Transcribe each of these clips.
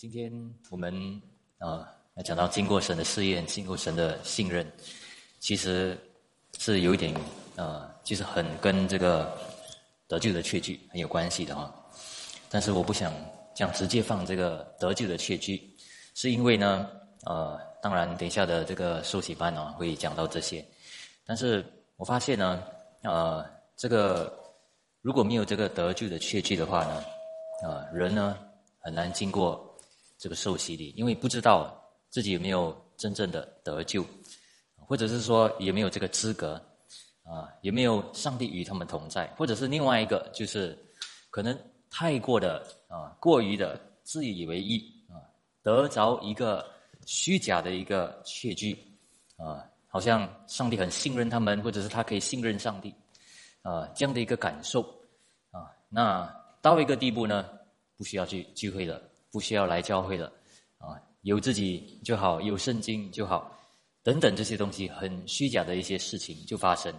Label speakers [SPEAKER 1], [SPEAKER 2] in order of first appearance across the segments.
[SPEAKER 1] 今天我们呃要讲到经过神的试验，经过神的信任，其实是有一点呃，其实很跟这个得救的确据很有关系的哈。但是我不想这样直接放这个得救的确据，是因为呢呃，当然等一下的这个受洗班呢会讲到这些，但是我发现呢呃这个如果没有这个得救的确据的话呢，啊人呢很难经过。这个受洗礼，因为不知道自己有没有真正的得救，或者是说有没有这个资格，啊，有没有上帝与他们同在，或者是另外一个就是可能太过的啊，过于的自以为意啊，得着一个虚假的一个确据啊，好像上帝很信任他们，或者是他可以信任上帝啊，这样的一个感受啊，那到一个地步呢，不需要去聚会了。不需要来教会了，啊，有自己就好，有圣经就好，等等这些东西很虚假的一些事情就发生。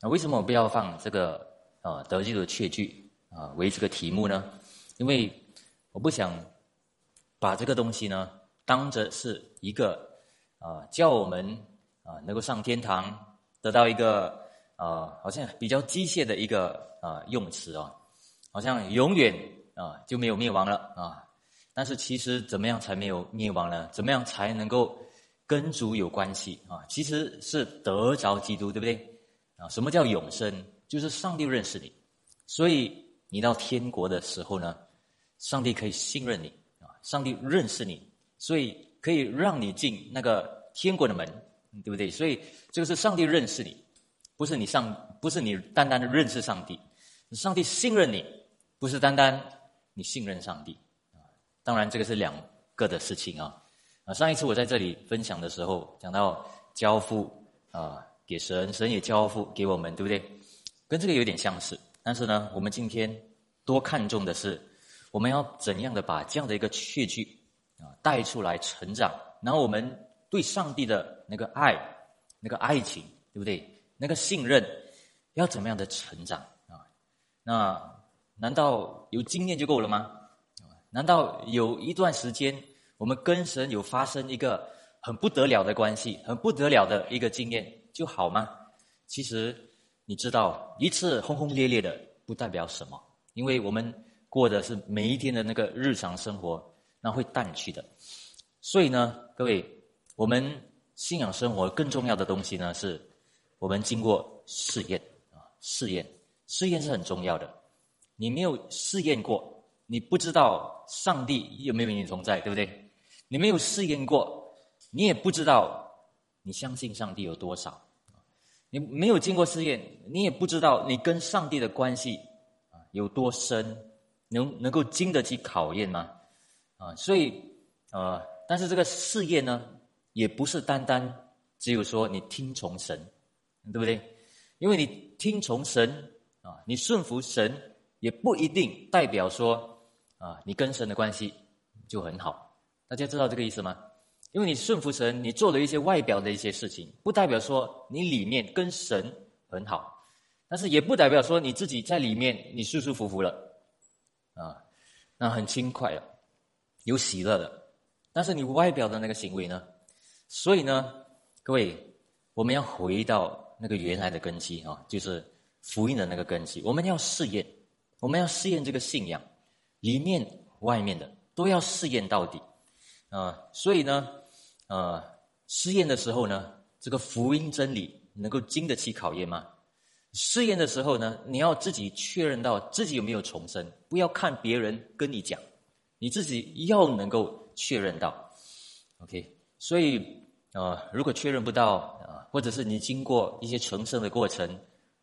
[SPEAKER 1] 那为什么我不要放这个啊得救的确据啊为这个题目呢？因为我不想把这个东西呢当着是一个啊叫我们啊能够上天堂得到一个啊好像比较机械的一个啊用词啊，好像永远啊就没有灭亡了啊。但是其实怎么样才没有灭亡呢？怎么样才能够跟主有关系啊？其实是得着基督，对不对？啊，什么叫永生？就是上帝认识你，所以你到天国的时候呢，上帝可以信任你啊，上帝认识你，所以可以让你进那个天国的门，对不对？所以这个是上帝认识你，不是你上，不是你单单的认识上帝，上帝信任你，不是单单你信任上帝。当然，这个是两个的事情啊。啊，上一次我在这里分享的时候，讲到交付啊，给神，神也交付给我们，对不对？跟这个有点相似。但是呢，我们今天多看重的是，我们要怎样的把这样的一个确据啊带出来成长，然后我们对上帝的那个爱、那个爱情，对不对？那个信任，要怎么样的成长啊？那难道有经验就够了吗？难道有一段时间，我们跟神有发生一个很不得了的关系，很不得了的一个经验就好吗？其实你知道，一次轰轰烈烈的不代表什么，因为我们过的是每一天的那个日常生活，那会淡去的。所以呢，各位，我们信仰生活更重要的东西呢，是我们经过试验啊，试验，试验是很重要的。你没有试验过。你不知道上帝有没有与你同在，对不对？你没有试验过，你也不知道你相信上帝有多少。你没有经过试验，你也不知道你跟上帝的关系啊有多深，能能够经得起考验吗？啊，所以呃，但是这个试验呢，也不是单单只有说你听从神，对不对？因为你听从神啊，你顺服神，也不一定代表说。啊，你跟神的关系就很好，大家知道这个意思吗？因为你顺服神，你做了一些外表的一些事情，不代表说你里面跟神很好，但是也不代表说你自己在里面你舒舒服服了，啊，那很轻快了，有喜乐的，但是你外表的那个行为呢？所以呢，各位，我们要回到那个原来的根基啊，就是福音的那个根基，我们要试验，我们要试验这个信仰。里面、外面的都要试验到底，啊，所以呢，呃，试验的时候呢，这个福音真理能够经得起考验吗？试验的时候呢，你要自己确认到自己有没有重生，不要看别人跟你讲，你自己要能够确认到。OK，所以啊，如果确认不到啊，或者是你经过一些重生的过程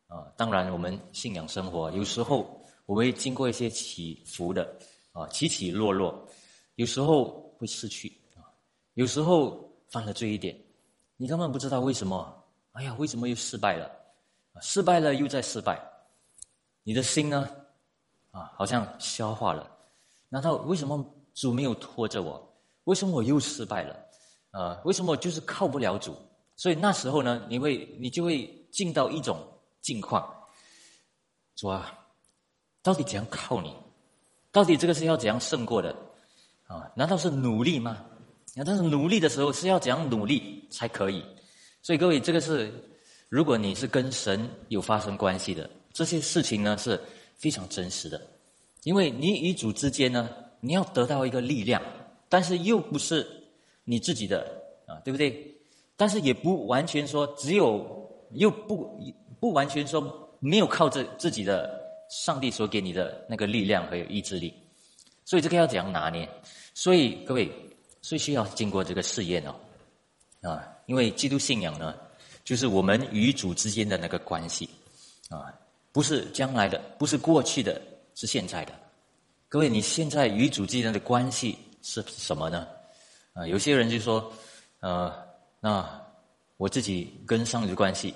[SPEAKER 1] 啊，当然我们信仰生活有时候。我们会经过一些起伏的，啊，起起落落，有时候会失去，啊，有时候犯了罪一点，你根本不知道为什么，哎呀，为什么又失败了？失败了又在失败，你的心呢，啊，好像消化了。难道为什么主没有拖着我？为什么我又失败了？啊，为什么我就是靠不了主？所以那时候呢，你会，你就会进到一种境况，主啊。到底怎样靠你？到底这个是要怎样胜过的？啊，难道是努力吗？那但是努力的时候是要怎样努力才可以？所以各位，这个是如果你是跟神有发生关系的，这些事情呢是非常真实的，因为你与主之间呢，你要得到一个力量，但是又不是你自己的啊，对不对？但是也不完全说只有，又不不完全说没有靠着自己的上帝所给你的那个力量和意志力，所以这个要怎样拿捏？所以各位。所以需要经过这个试验哦，啊，因为基督信仰呢，就是我们与主之间的那个关系，啊，不是将来的，不是过去的，是现在的。各位，你现在与主之间的关系是什么呢？啊，有些人就说，呃，那我自己跟上帝的关系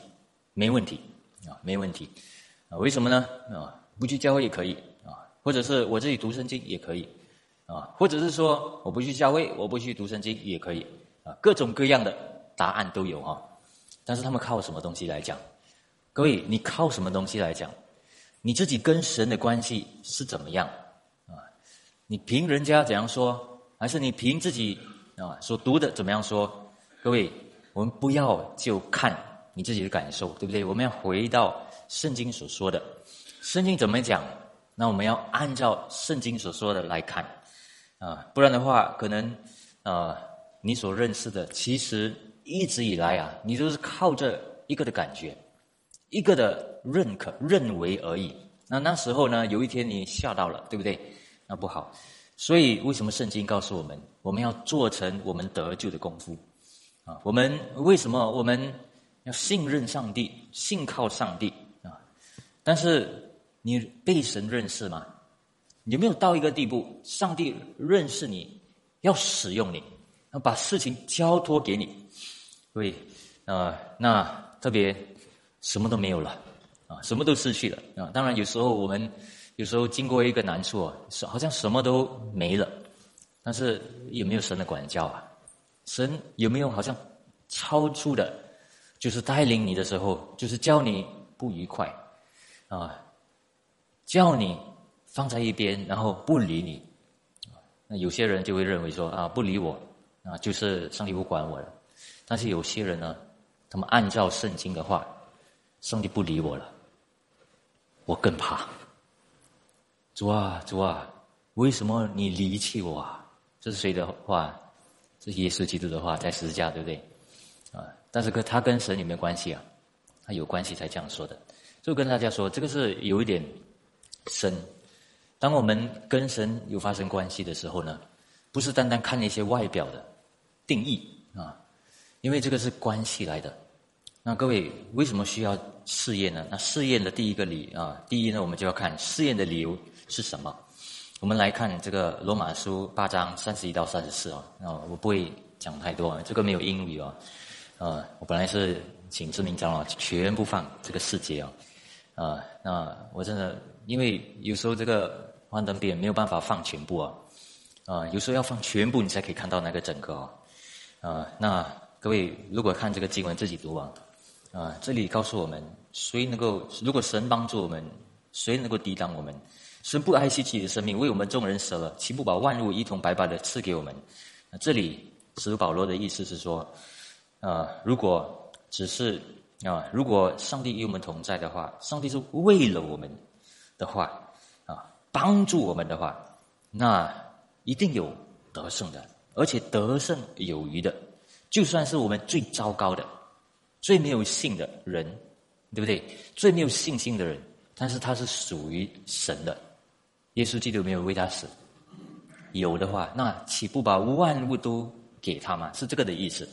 [SPEAKER 1] 没问题，啊，没问题，啊，为什么呢？啊，不去教会也可以，啊，或者是我自己读圣经也可以。啊，或者是说我不去教会，我不去读圣经也可以，啊，各种各样的答案都有啊。但是他们靠什么东西来讲？各位，你靠什么东西来讲？你自己跟神的关系是怎么样？啊，你凭人家怎样说，还是你凭自己啊所读的怎么样说？各位，我们不要就看你自己的感受，对不对？我们要回到圣经所说的，圣经怎么讲？那我们要按照圣经所说的来看。啊，不然的话，可能啊，你所认识的，其实一直以来啊，你都是靠着一个的感觉，一个的认可、认为而已。那那时候呢，有一天你吓到了，对不对？那不好。所以，为什么圣经告诉我们，我们要做成我们得救的功夫？啊，我们为什么我们要信任上帝、信靠上帝啊？但是你被神认识吗？有没有到一个地步，上帝认识你，要使用你，要把事情交托给你？对，啊，那特别什么都没有了，啊，什么都失去了啊。当然，有时候我们有时候经过一个难处啊，是好像什么都没了，但是有没有神的管教啊？神有没有好像超出的，就是带领你的时候，就是教你不愉快啊，叫你。放在一边，然后不理你，那有些人就会认为说啊，不理我啊，就是上帝不管我了。但是有些人呢，他们按照圣经的话，上帝不理我了，我更怕。主啊，主啊，为什么你离弃我啊？这是谁的话？这是耶稣基督的话，在十字架，对不对？啊，但是跟他跟神有没有关系啊？他有关系才这样说的。就跟大家说，这个是有一点神。当我们跟神有发生关系的时候呢，不是单单看那些外表的定义啊，因为这个是关系来的。那各位为什么需要试验呢？那试验的第一个理啊，第一呢，我们就要看试验的理由是什么。我们来看这个罗马书八章三十一到三十四啊，啊，我不会讲太多，这个没有英语啊，啊，我本来是请知名长老全部放这个世界啊，啊，那我真的因为有时候这个。幻灯片没有办法放全部啊，啊，有时候要放全部，你才可以看到那个整个啊。啊，那各位如果看这个经文自己读啊，啊，这里告诉我们，谁能够如果神帮助我们，谁能够抵挡我们？神不爱惜自己的生命，为我们众人舍了，岂不把万物一同白白的赐给我们？这里使徒保罗的意思是说，啊，如果只是啊，如果上帝与我们同在的话，上帝是为了我们的话。啊帮助我们的话，那一定有得胜的，而且得胜有余的。就算是我们最糟糕的、最没有信的人，对不对？最没有信心的人，但是他是属于神的。耶稣基督没有为他死，有的话，那岂不把万物都给他吗？是这个的意思。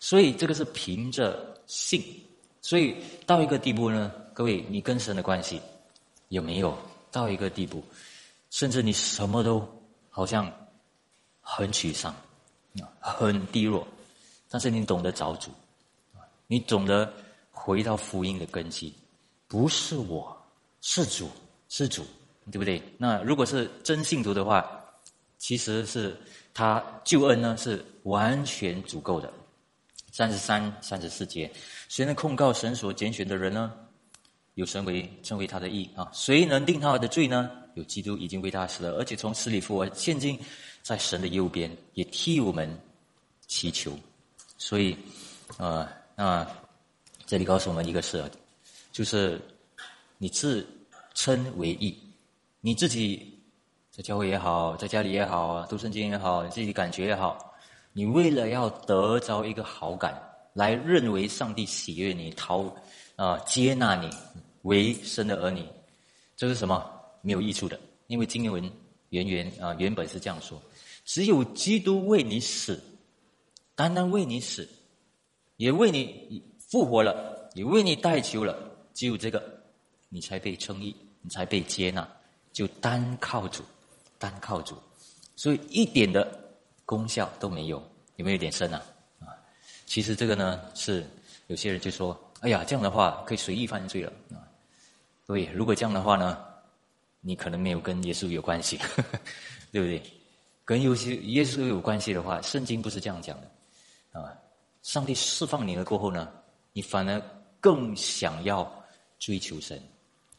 [SPEAKER 1] 所以这个是凭着信。所以到一个地步呢，各位，你跟神的关系有没有？到一个地步，甚至你什么都好像很沮丧，很低落，但是你懂得找主，你懂得回到福音的根基，不是我是主是主，对不对？那如果是真信徒的话，其实是他救恩呢是完全足够的。三十三、三十四节，谁能控告神所拣选的人呢？有神为成为他的义啊，谁能定他的罪呢？有基督已经为他死了，而且从死里复活，现今在神的右边，也替我们祈求。所以，呃，那这里告诉我们一个事，就是你自称为义，你自己在教会也好，在家里也好，读圣经也好，你自己感觉也好，你为了要得着一个好感，来认为上帝喜悦你，讨啊接纳你。为生的儿女，这是什么？没有益处的。因为经文原原啊原本是这样说：只有基督为你死，单单为你死，也为你复活了，也为你代求了。只有这个，你才被称义，你才被接纳。就单靠主，单靠主，所以一点的功效都没有。有没有点深啊？啊，其实这个呢，是有些人就说：哎呀，这样的话可以随意犯罪了啊。对，如果这样的话呢，你可能没有跟耶稣有关系，对不对？跟耶稣耶稣有关系的话，圣经不是这样讲的啊。上帝释放你了过后呢，你反而更想要追求神，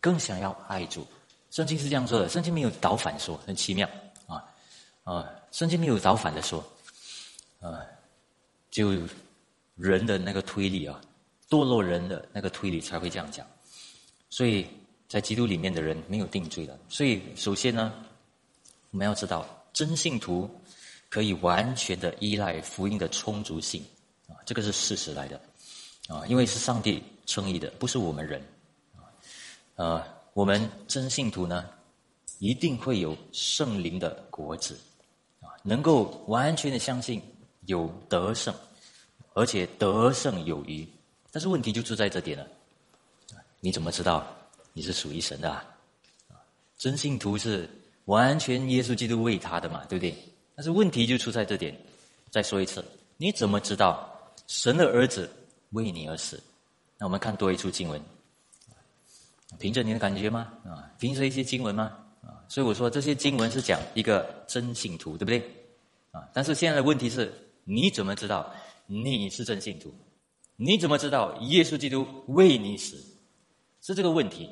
[SPEAKER 1] 更想要爱主。圣经是这样说的，圣经没有倒反说，很奇妙啊啊！圣经没有倒反的说啊，就人的那个推理啊，堕落人的那个推理才会这样讲，所以。在基督里面的人没有定罪的，所以首先呢，我们要知道真信徒可以完全的依赖福音的充足性啊，这个是事实来的啊，因为是上帝称义的，不是我们人啊。呃，我们真信徒呢，一定会有圣灵的果子啊，能够完全的相信有得胜，而且得胜有余。但是问题就出在这点了，你怎么知道？你是属于神的啊，真信徒是完全耶稣基督为他的嘛，对不对？但是问题就出在这点。再说一次，你怎么知道神的儿子为你而死？那我们看多一处经文，凭着你的感觉吗？啊，凭着一些经文吗？啊，所以我说这些经文是讲一个真信徒，对不对？啊，但是现在的问题是，你怎么知道你是真信徒？你怎么知道耶稣基督为你死？是这个问题。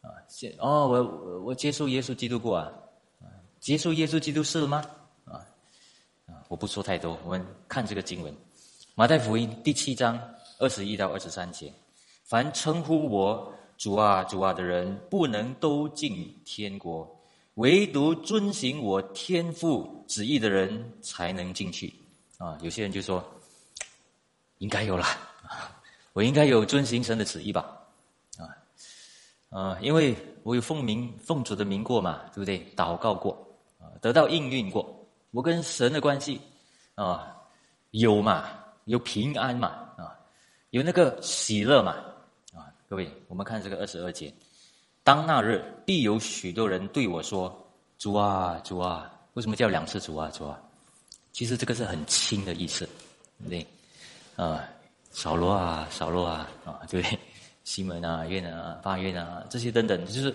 [SPEAKER 1] 啊，接哦，我我接受耶稣基督过啊，啊，接受耶稣基督是了吗？啊啊，我不说太多，我们看这个经文，《马太福音》第七章二十一到二十三节：凡称呼我主啊主啊的人，不能都进天国；唯独遵行我天父旨意的人，才能进去。啊，有些人就说，应该有了，我应该有遵行神的旨意吧。啊，因为我有奉名奉主的名过嘛，对不对？祷告过，啊，得到应运过，我跟神的关系，啊，有嘛，有平安嘛，啊，有那个喜乐嘛，啊，各位，我们看这个二十二节，当那日必有许多人对我说：“主啊，主啊，为什么叫两次主啊，主啊？”其实这个是很轻的意思，对不对？啊，扫罗啊，扫罗啊，啊，对不对？西门啊，院啊，八院啊，这些等等，就是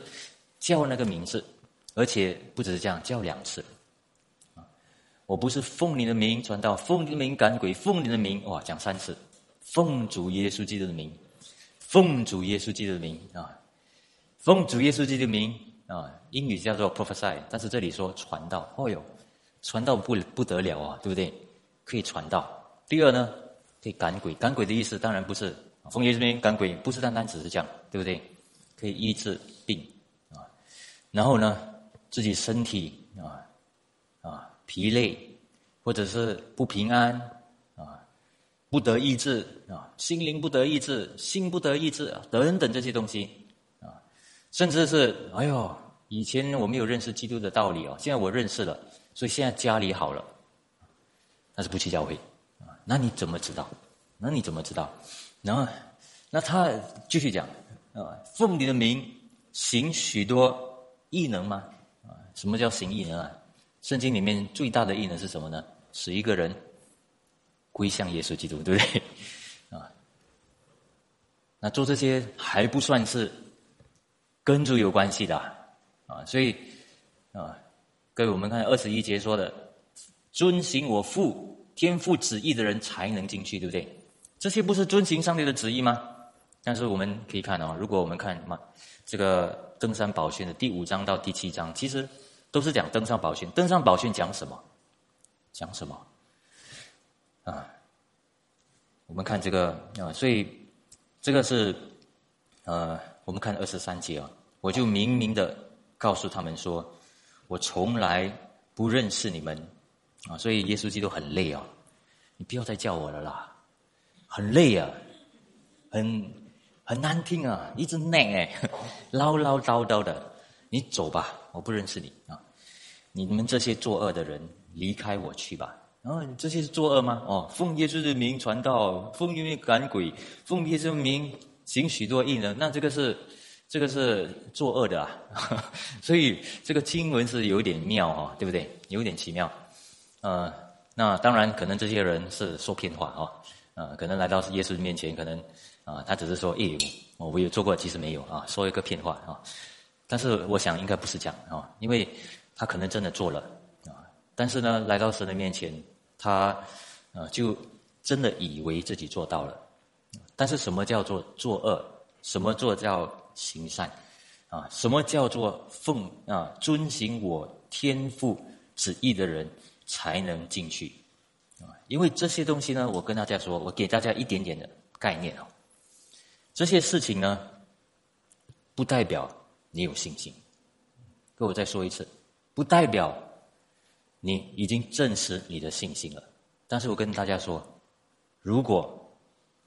[SPEAKER 1] 叫那个名字，而且不只是这样，叫两次。我不是奉你的名传道，奉你的名赶鬼，奉你的名哇，讲三次，奉主耶稣基督的名，奉主耶稣基督的名啊，奉主耶稣基督的名啊，英语叫做 prophesy，但是这里说传道，哦哟，传道不不得了啊，对不对？可以传道。第二呢，可以赶鬼，赶鬼的意思当然不是。奉耶稣名赶鬼，不是单单只是这样，对不对？可以医治病啊，然后呢，自己身体啊啊疲累，或者是不平安啊，不得医治啊，心灵不得医治，心不得医治等等这些东西啊，甚至是哎呦，以前我没有认识基督的道理哦，现在我认识了，所以现在家里好了，但是不去教会啊，那你怎么知道？那你怎么知道？然后，那他继续讲啊，奉你的名行许多异能吗？啊，什么叫行异能啊？圣经里面最大的异能是什么呢？使一个人归向耶稣基督，对不对？啊，那做这些还不算是跟主有关系的啊，所以啊，各位我们看二十一节说的，遵行我父天父旨意的人才能进去，对不对？这些不是遵行上帝的旨意吗？但是我们可以看哦，如果我们看嘛，这个登山宝训的第五章到第七章，其实都是讲登山宝训。登山宝训讲什么？讲什么？啊，我们看这个啊，所以这个是呃，我们看二十三节啊，我就明明的告诉他们说，我从来不认识你们啊，所以耶稣基督很累啊，你不要再叫我了啦，很累啊，很很难听啊，一直念哎，唠唠叨叨的，你走吧，我不认识你啊，你们这些作恶的人，离开我去吧。然后这些是作恶吗？哦，奉耶稣的名传道，奉耶稣赶鬼，奉耶稣的名行许多异能，那这个是这个是作恶的啊。所以这个经文是有点妙哦，对不对？有点奇妙。呃，那当然可能这些人是说骗话哦，呃，可能来到耶稣面前，可能啊，他只是说，诶，我我有做过，其实没有啊，说一个骗话啊。但是我想应该不是这样啊，因为他可能真的做了啊，但是呢，来到神的面前。他，呃，就真的以为自己做到了，但是什么叫做作恶？什么做叫行善？啊，什么叫做奉啊遵行我天父旨意的人才能进去？因为这些东西呢，我跟大家说，我给大家一点点的概念哦。这些事情呢，不代表你有信心。跟我再说一次，不代表。你已经证实你的信心了，但是我跟大家说，如果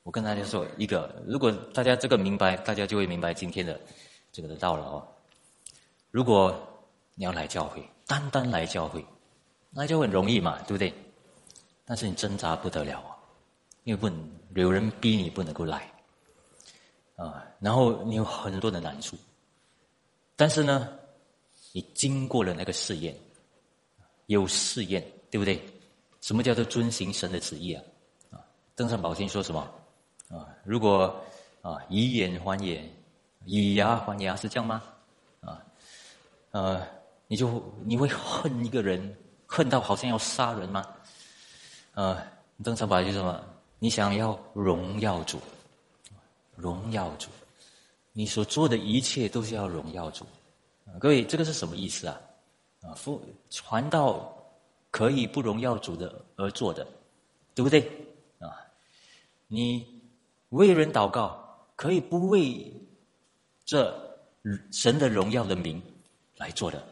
[SPEAKER 1] 我跟大家说一个，如果大家这个明白，大家就会明白今天的这个的道了哦。如果你要来教会，单单来教会，那就很容易嘛，对不对？但是你挣扎不得了啊，因为不能有人逼你不能够来啊，然后你有很多的难处，但是呢，你经过了那个试验。有试验，对不对？什么叫做遵行神的旨意啊？啊，登山宝训说什么？啊，如果啊以眼还眼，以牙还牙，是这样吗？啊，呃，你就你会恨一个人，恨到好像要杀人吗？呃，登山宝训什么？你想要荣耀主，荣耀主，你所做的一切都是要荣耀主。各位，这个是什么意思啊？啊，福传道可以不荣耀主的而做的，对不对？啊，你为人祷告可以不为这神的荣耀的名来做的，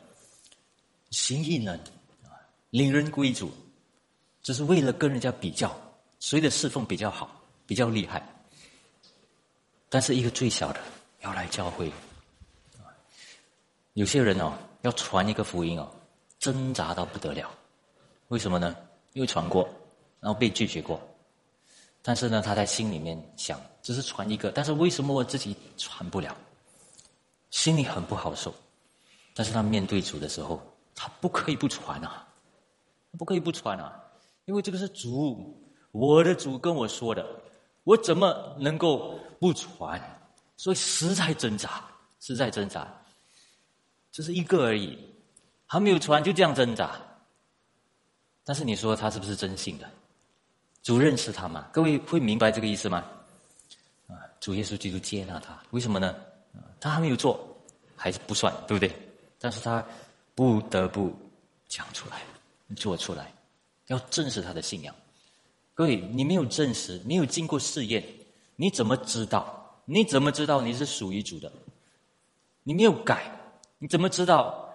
[SPEAKER 1] 行义呢啊，领人归主，只是为了跟人家比较谁的侍奉比较好、比较厉害。但是一个最小的要来教会，有些人哦。要传一个福音哦，挣扎到不得了，为什么呢？因为传过，然后被拒绝过，但是呢，他在心里面想，只是传一个，但是为什么我自己传不了？心里很不好受。但是他面对主的时候，他不可以不传啊，不可以不传啊，因为这个是主，我的主跟我说的，我怎么能够不传？所以实在挣扎，实在挣扎。只是一个而已，还没有传就这样挣扎。但是你说他是不是真信的？主认识他吗？各位会明白这个意思吗？啊，主耶稣基督接纳他，为什么呢？他还没有做，还是不算，对不对？但是他不得不讲出来，做出来，要证实他的信仰。各位，你没有证实，没有经过试验，你怎么知道？你怎么知道你是属于主的？你没有改。你怎么知道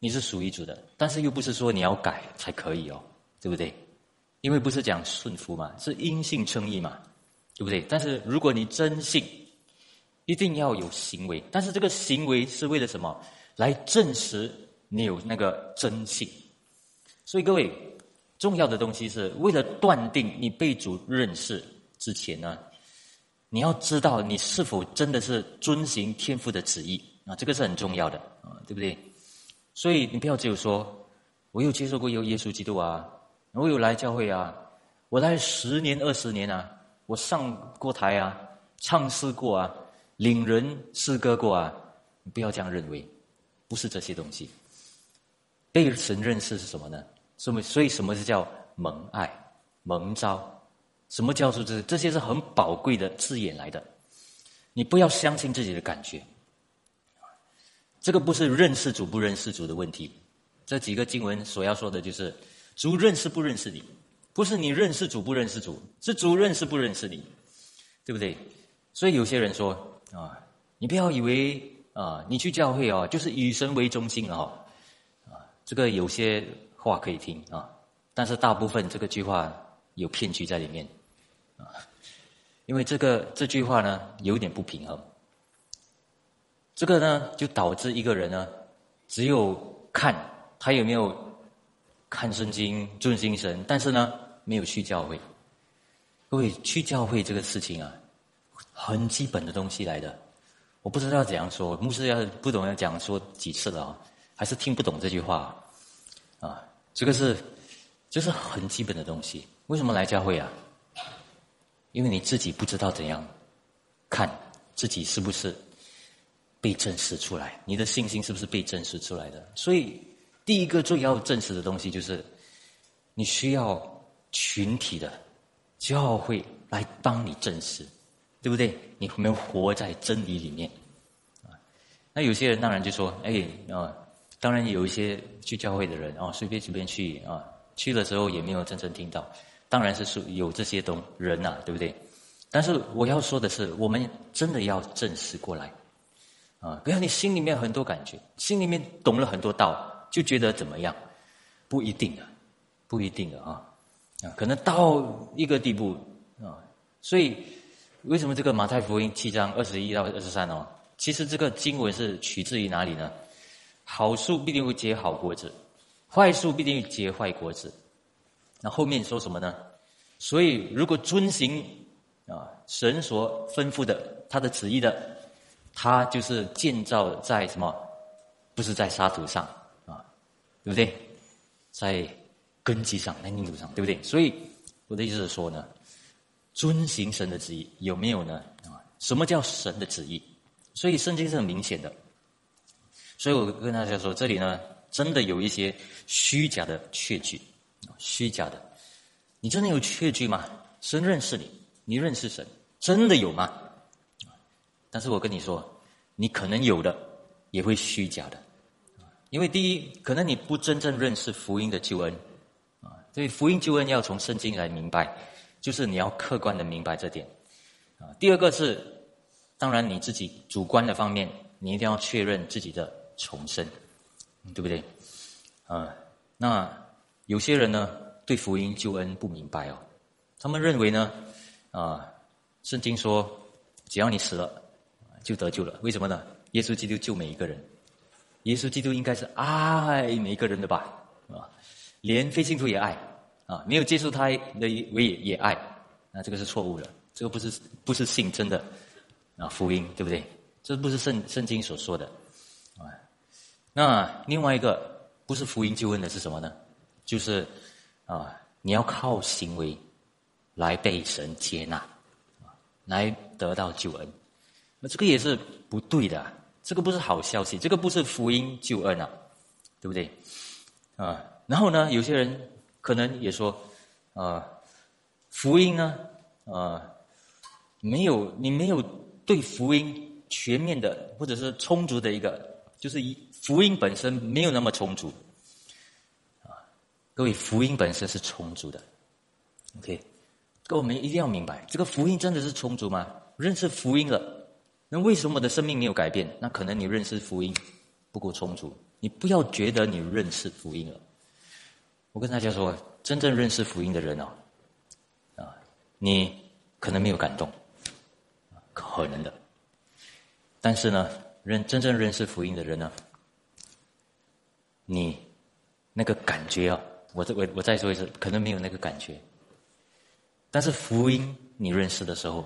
[SPEAKER 1] 你是属于主的？但是又不是说你要改才可以哦，对不对？因为不是讲顺服嘛，是因信称义嘛，对不对？但是如果你真信，一定要有行为。但是这个行为是为了什么？来证实你有那个真信。所以各位，重要的东西是为了断定你被主认识之前呢，你要知道你是否真的是遵行天父的旨意。啊，这个是很重要的啊，对不对？所以你不要只有说，我有接受过有耶稣基督啊，我有来教会啊，我来十年二十年啊，我上过台啊，唱诗过啊，领人诗歌过啊，你不要这样认为，不是这些东西。被神认识是什么呢？什么？所以什么是叫蒙爱、蒙招？什么叫做这？这些是很宝贵的字眼来的。你不要相信自己的感觉。这个不是认识主不认识主的问题，这几个经文所要说的就是主认识不认识你，不是你认识主不认识主，是主认识不认识你，对不对？所以有些人说啊，你不要以为啊，你去教会啊，就是以神为中心啊，啊，这个有些话可以听啊，但是大部分这个句话有骗局在里面啊，因为这个这句话呢有点不平衡。这个呢，就导致一个人呢，只有看他有没有看圣经、尊心神，但是呢，没有去教会。各位，去教会这个事情啊，很基本的东西来的。我不知道怎样说，牧师要不懂要讲说几次了啊，还是听不懂这句话？这个是，就是很基本的东西。为什么来教会啊？因为你自己不知道怎样看自己是不是。被证实出来，你的信心是不是被证实出来的？所以，第一个最要证实的东西就是，你需要群体的教会来帮你证实，对不对？你有没有活在真理里面？那有些人当然就说：“哎，啊，当然有一些去教会的人啊，随便随便去啊，去的时候也没有真正听到，当然是说有这些东人呐，对不对？但是我要说的是，我们真的要证实过来。”啊，不要你心里面很多感觉，心里面懂了很多道，就觉得怎么样？不一定的，不一定的啊，啊，可能到一个地步啊，所以为什么这个马太福音七章二十一到二十三哦？其实这个经文是取自于哪里呢？好树必定会结好果子，坏树必定会结坏果子。那后面说什么呢？所以如果遵行啊神所吩咐的他的旨意的。它就是建造在什么？不是在沙土上啊，对不对？在根基上、在泥土上，对不对？所以我的意思是说呢，遵行神的旨意有没有呢？啊，什么叫神的旨意？所以圣经是很明显的。所以我跟大家说，这里呢，真的有一些虚假的确据，虚假的。你真的有确据吗？神认识你，你认识神，真的有吗？但是我跟你说，你可能有的也会虚假的，因为第一，可能你不真正认识福音的救恩，啊，所以福音救恩要从圣经来明白，就是你要客观的明白这点，啊，第二个是，当然你自己主观的方面，你一定要确认自己的重生，对不对？啊，那有些人呢，对福音救恩不明白哦，他们认为呢，啊，圣经说，只要你死了。就得救了，为什么呢？耶稣基督救每一个人，耶稣基督应该是爱每一个人的吧？啊，连非信徒也爱啊，没有接受他的我也也爱，那这个是错误的，这个不是不是信真的啊福音，对不对？这不是圣圣经所说的。那另外一个不是福音救恩的是什么呢？就是啊，你要靠行为来被神接纳，来得到救恩。那这个也是不对的，这个不是好消息，这个不是福音救恩啊，对不对？啊，然后呢，有些人可能也说，啊，福音呢，啊，没有你没有对福音全面的或者是充足的一个，就是一福音本身没有那么充足，啊，各位福音本身是充足的，OK，各位我们一定要明白，这个福音真的是充足吗？认识福音了。那为什么我的生命没有改变？那可能你认识福音不够充足。你不要觉得你认识福音了。我跟大家说，真正认识福音的人哦，啊，你可能没有感动，可能的。但是呢，认真正认识福音的人呢，你那个感觉啊，我再我我再说一次，可能没有那个感觉。但是福音你认识的时候，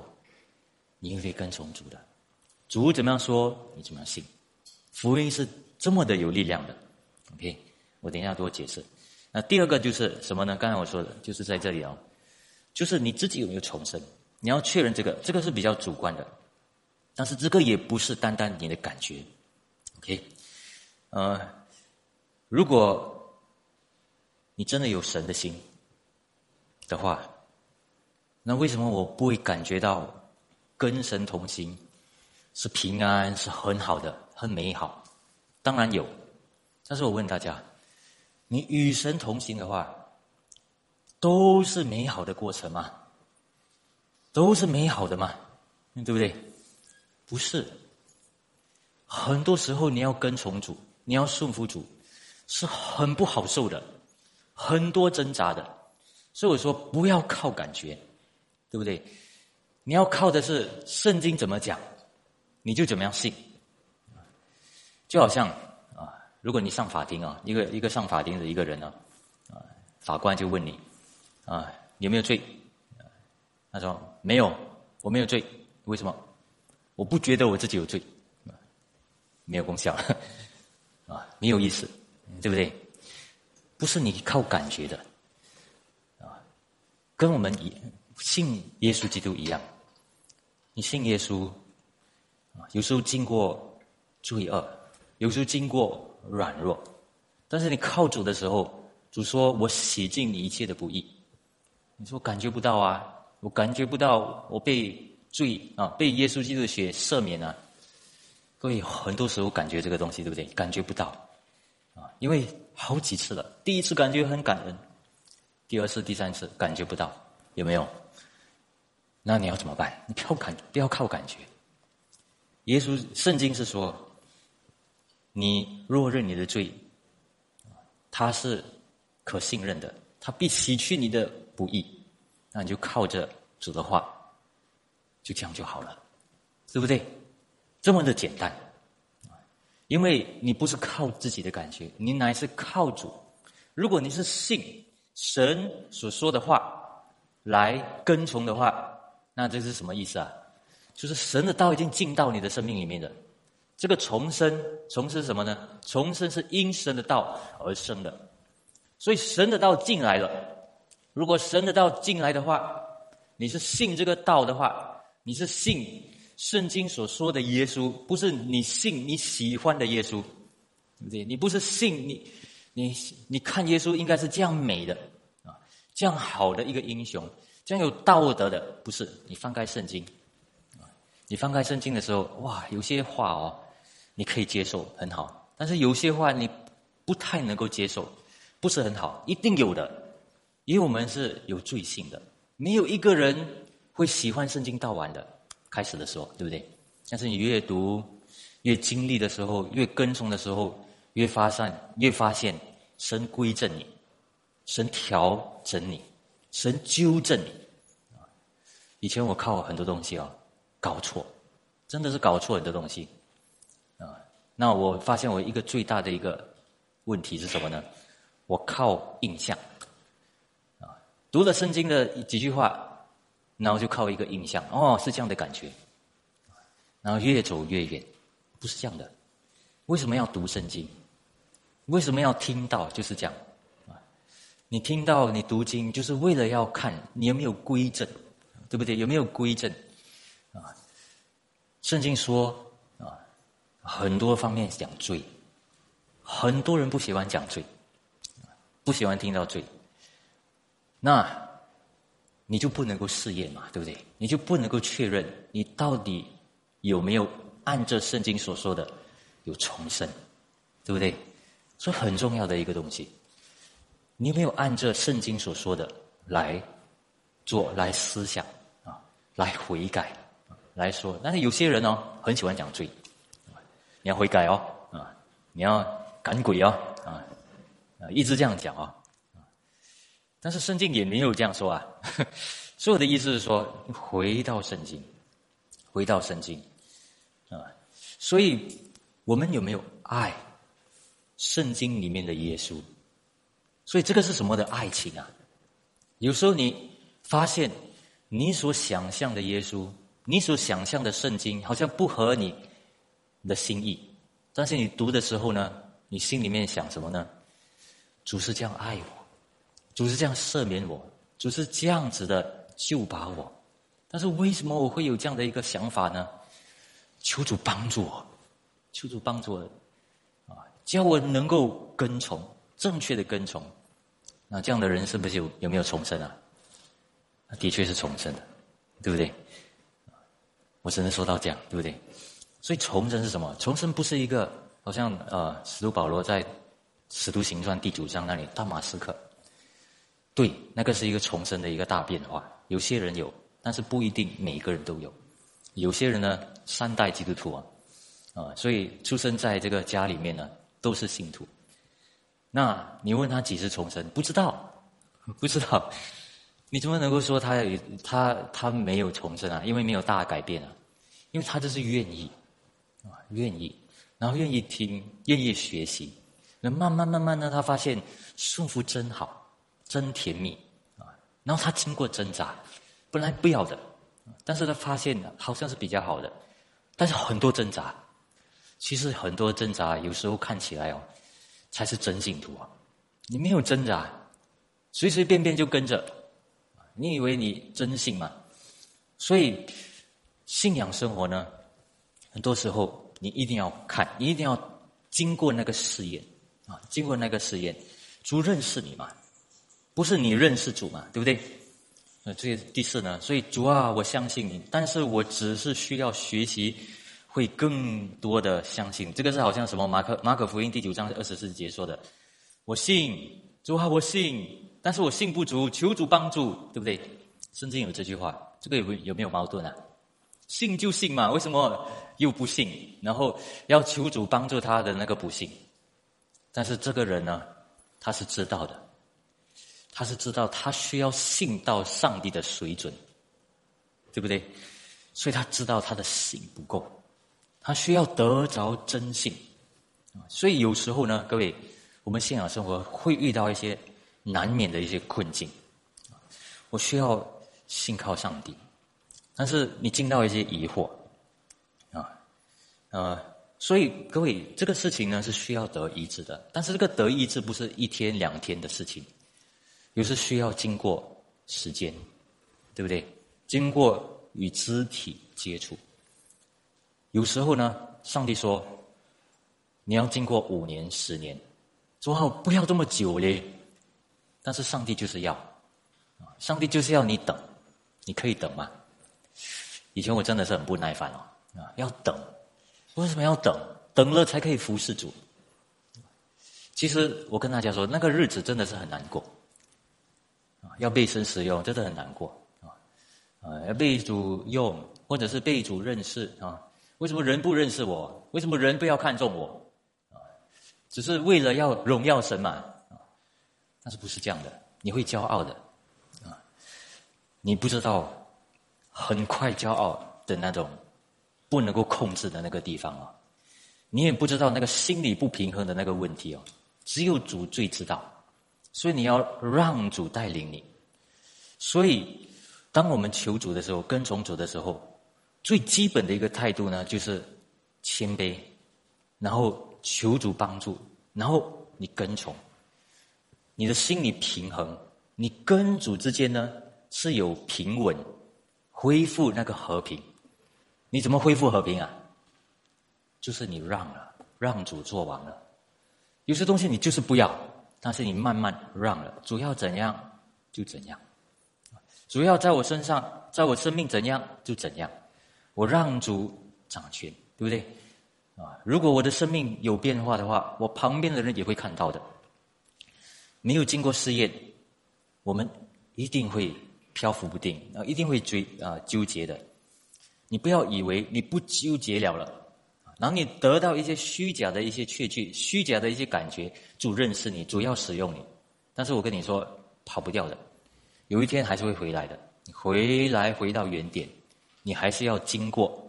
[SPEAKER 1] 你会更充足的。主怎么样说，你怎么样信。福音是这么的有力量的。OK，我等一下多解释。那第二个就是什么呢？刚才我说的，就是在这里哦，就是你自己有没有重生？你要确认这个，这个是比较主观的，但是这个也不是单单你的感觉。OK，呃，如果你真的有神的心的话，那为什么我不会感觉到跟神同行？是平安，是很好的，很美好。当然有，但是我问大家，你与神同行的话，都是美好的过程吗？都是美好的吗？对不对？不是。很多时候你要跟从主，你要顺服主，是很不好受的，很多挣扎的。所以我说，不要靠感觉，对不对？你要靠的是圣经怎么讲，你就怎么样信。就好像啊，如果你上法庭啊，一个一个上法庭的一个人呢，啊，法官就问你啊，有没有罪？他说没有，我没有罪。为什么？我不觉得我自己有罪，没有功效，啊，没有意思，对不对？不是你靠感觉的，啊，跟我们信耶稣基督一样，你信耶稣，啊，有时候经过罪恶。有时候经过软弱，但是你靠主的时候，主说我洗净你一切的不义。你说感觉不到啊？我感觉不到，我被罪啊，被耶稣基督的血赦免啊。各位很多时候感觉这个东西对不对？感觉不到啊，因为好几次了。第一次感觉很感恩，第二次、第三次感觉不到，有没有？那你要怎么办？你不要感，不要靠感觉。耶稣圣经是说。你若认你的罪，他是可信任的，他必洗去你的不义，那你就靠着主的话，就这样就好了，对不对？这么的简单，因为你不是靠自己的感觉，你乃是靠主。如果你是信神所说的话来跟从的话，那这是什么意思啊？就是神的道已经进到你的生命里面的。这个重生，重生什么呢？重生是因神的道而生的，所以神的道进来了。如果神的道进来的话，你是信这个道的话，你是信圣经所说的耶稣，不是你信你喜欢的耶稣，对不对？你不是信你，你你看耶稣应该是这样美的啊，这样好的一个英雄，这样有道德的，不是？你翻开圣经，啊，你翻开圣经的时候，哇，有些话哦。你可以接受很好，但是有些话你不太能够接受，不是很好，一定有的，因为我们是有罪性的，没有一个人会喜欢圣经到完的。开始的时候，对不对？但是你越读、越经历的时候，越跟从的时候，越发现、越发现神归正你，神调整你，神纠正你。以前我靠很多东西哦，搞错，真的是搞错很多东西。啊那我发现我一个最大的一个问题是什么呢？我靠印象，啊，读了圣经的几句话，然后就靠一个印象，哦，是这样的感觉，然后越走越远，不是这样的。为什么要读圣经？为什么要听到？就是这样，啊，你听到你读经，就是为了要看你有没有归正，对不对？有没有归正？啊，圣经说。啊很多方面讲罪，很多人不喜欢讲罪，不喜欢听到罪，那你就不能够试验嘛，对不对？你就不能够确认你到底有没有按着圣经所说的有重生，对不对？所以很重要的一个东西，你有没有按照圣经所说的来做、来思想啊、来悔改、来说？但是有些人哦，很喜欢讲罪。你要悔改哦，啊，你要赶鬼哦，啊，啊，一直这样讲啊，但是圣经也没有这样说啊，所有的意思是说回到圣经，回到圣经，啊，所以我们有没有爱圣经里面的耶稣？所以这个是什么的爱情啊？有时候你发现你所想象的耶稣，你所想象的圣经，好像不合你。的心意，但是你读的时候呢，你心里面想什么呢？主是这样爱我，主是这样赦免我，主是这样子的救拔我。但是为什么我会有这样的一个想法呢？求主帮助我，求主帮助我，啊，叫我能够跟从正确的跟从。那这样的人是不是有有没有重生啊？的确是重生的，对不对？我只能说到这样，对不对？所以重生是什么？重生不是一个好像呃，使徒保罗在使徒行传第九章那里大马士克，对，那个是一个重生的一个大变化。有些人有，但是不一定每个人都有。有些人呢，三代基督徒啊，啊，所以出生在这个家里面呢，都是信徒。那你问他几时重生？不知道，不知道。你怎么能够说他他他没有重生啊？因为没有大改变啊，因为他就是愿意啊，愿意，然后愿意听，愿意学习。那慢慢慢慢的，他发现顺服真好，真甜蜜啊。然后他经过挣扎，本来不要的，但是他发现好像是比较好的，但是很多挣扎，其实很多挣扎有时候看起来哦。才是真信徒啊！你没有挣扎，随随便便就跟着，你以为你真信吗？所以信仰生活呢，很多时候你一定要看，你一定要经过那个试验啊，经过那个试验，主认识你嘛，不是你认识主嘛，对不对？那这第四呢？所以主啊，我相信你，但是我只是需要学习。会更多的相信，这个是好像什么马可马可福音第九章二十四节说的，我信主啊，我信，但是我信不足，求主帮助，对不对？圣经有这句话，这个有有没有矛盾啊？信就信嘛，为什么又不信？然后要求主帮助他的那个不信，但是这个人呢，他是知道的，他是知道他需要信到上帝的水准，对不对？所以他知道他的信不够。他需要得着真信，所以有时候呢，各位，我们信仰生活会遇到一些难免的一些困境。我需要信靠上帝，但是你进到一些疑惑，啊，呃，所以各位，这个事情呢是需要得医治的，但是这个得医治不是一天两天的事情，有时需要经过时间，对不对？经过与肢体接触。有时候呢，上帝说：“你要经过五年、十年，说好不要这么久嘞。”但是上帝就是要，上帝就是要你等，你可以等吗？以前我真的是很不耐烦哦，啊，要等，为什么要等？等了才可以服侍主。其实我跟大家说，那个日子真的是很难过，要被神使用真的很难过，啊，啊，要被主用，或者是被主认识啊。为什么人不认识我？为什么人不要看重我？啊，只是为了要荣耀神嘛？啊，但是不是这样的？你会骄傲的，啊，你不知道很快骄傲的那种不能够控制的那个地方啊，你也不知道那个心理不平衡的那个问题哦，只有主最知道，所以你要让主带领你。所以，当我们求主的时候，跟从主的时候。最基本的一个态度呢，就是谦卑，然后求主帮助，然后你跟从，你的心理平衡，你跟主之间呢是有平稳，恢复那个和平。你怎么恢复和平啊？就是你让了，让主做完了。有些东西你就是不要，但是你慢慢让了，主要怎样就怎样，主要在我身上，在我生命怎样就怎样。我让主掌权，对不对？啊，如果我的生命有变化的话，我旁边的人也会看到的。没有经过试验，我们一定会漂浮不定啊，一定会追啊纠结的。你不要以为你不纠结了了，然后你得到一些虚假的一些确据、虚假的一些感觉，主认识你，主要使用你。但是我跟你说，跑不掉的，有一天还是会回来的，回来回到原点。你还是要经过，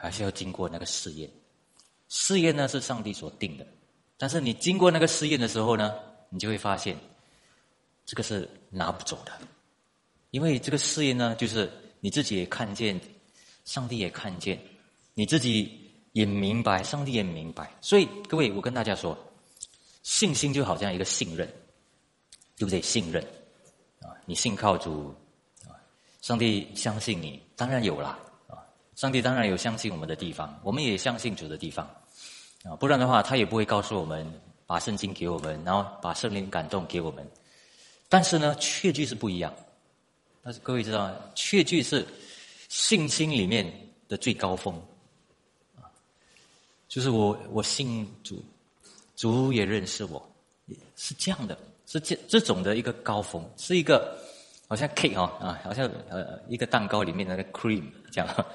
[SPEAKER 1] 还是要经过那个试验。试验呢是上帝所定的，但是你经过那个试验的时候呢，你就会发现，这个是拿不走的，因为这个试验呢，就是你自己也看见，上帝也看见，你自己也明白，上帝也明白。所以各位，我跟大家说，信心就好像一个信任，对不对？信任啊，你信靠主。啊上帝相信你，当然有啦，啊！上帝当然有相信我们的地方，我们也相信主的地方，啊！不然的话，他也不会告诉我们把圣经给我们，然后把圣灵感动给我们。但是呢，确据是不一样。但是各位知道，确据是信心里面的最高峰，就是我我信主，主也认识我，是这样的，是这这种的一个高峰，是一个好像 cake 哦啊，好像呃一个蛋糕里面的那个 cream 这样，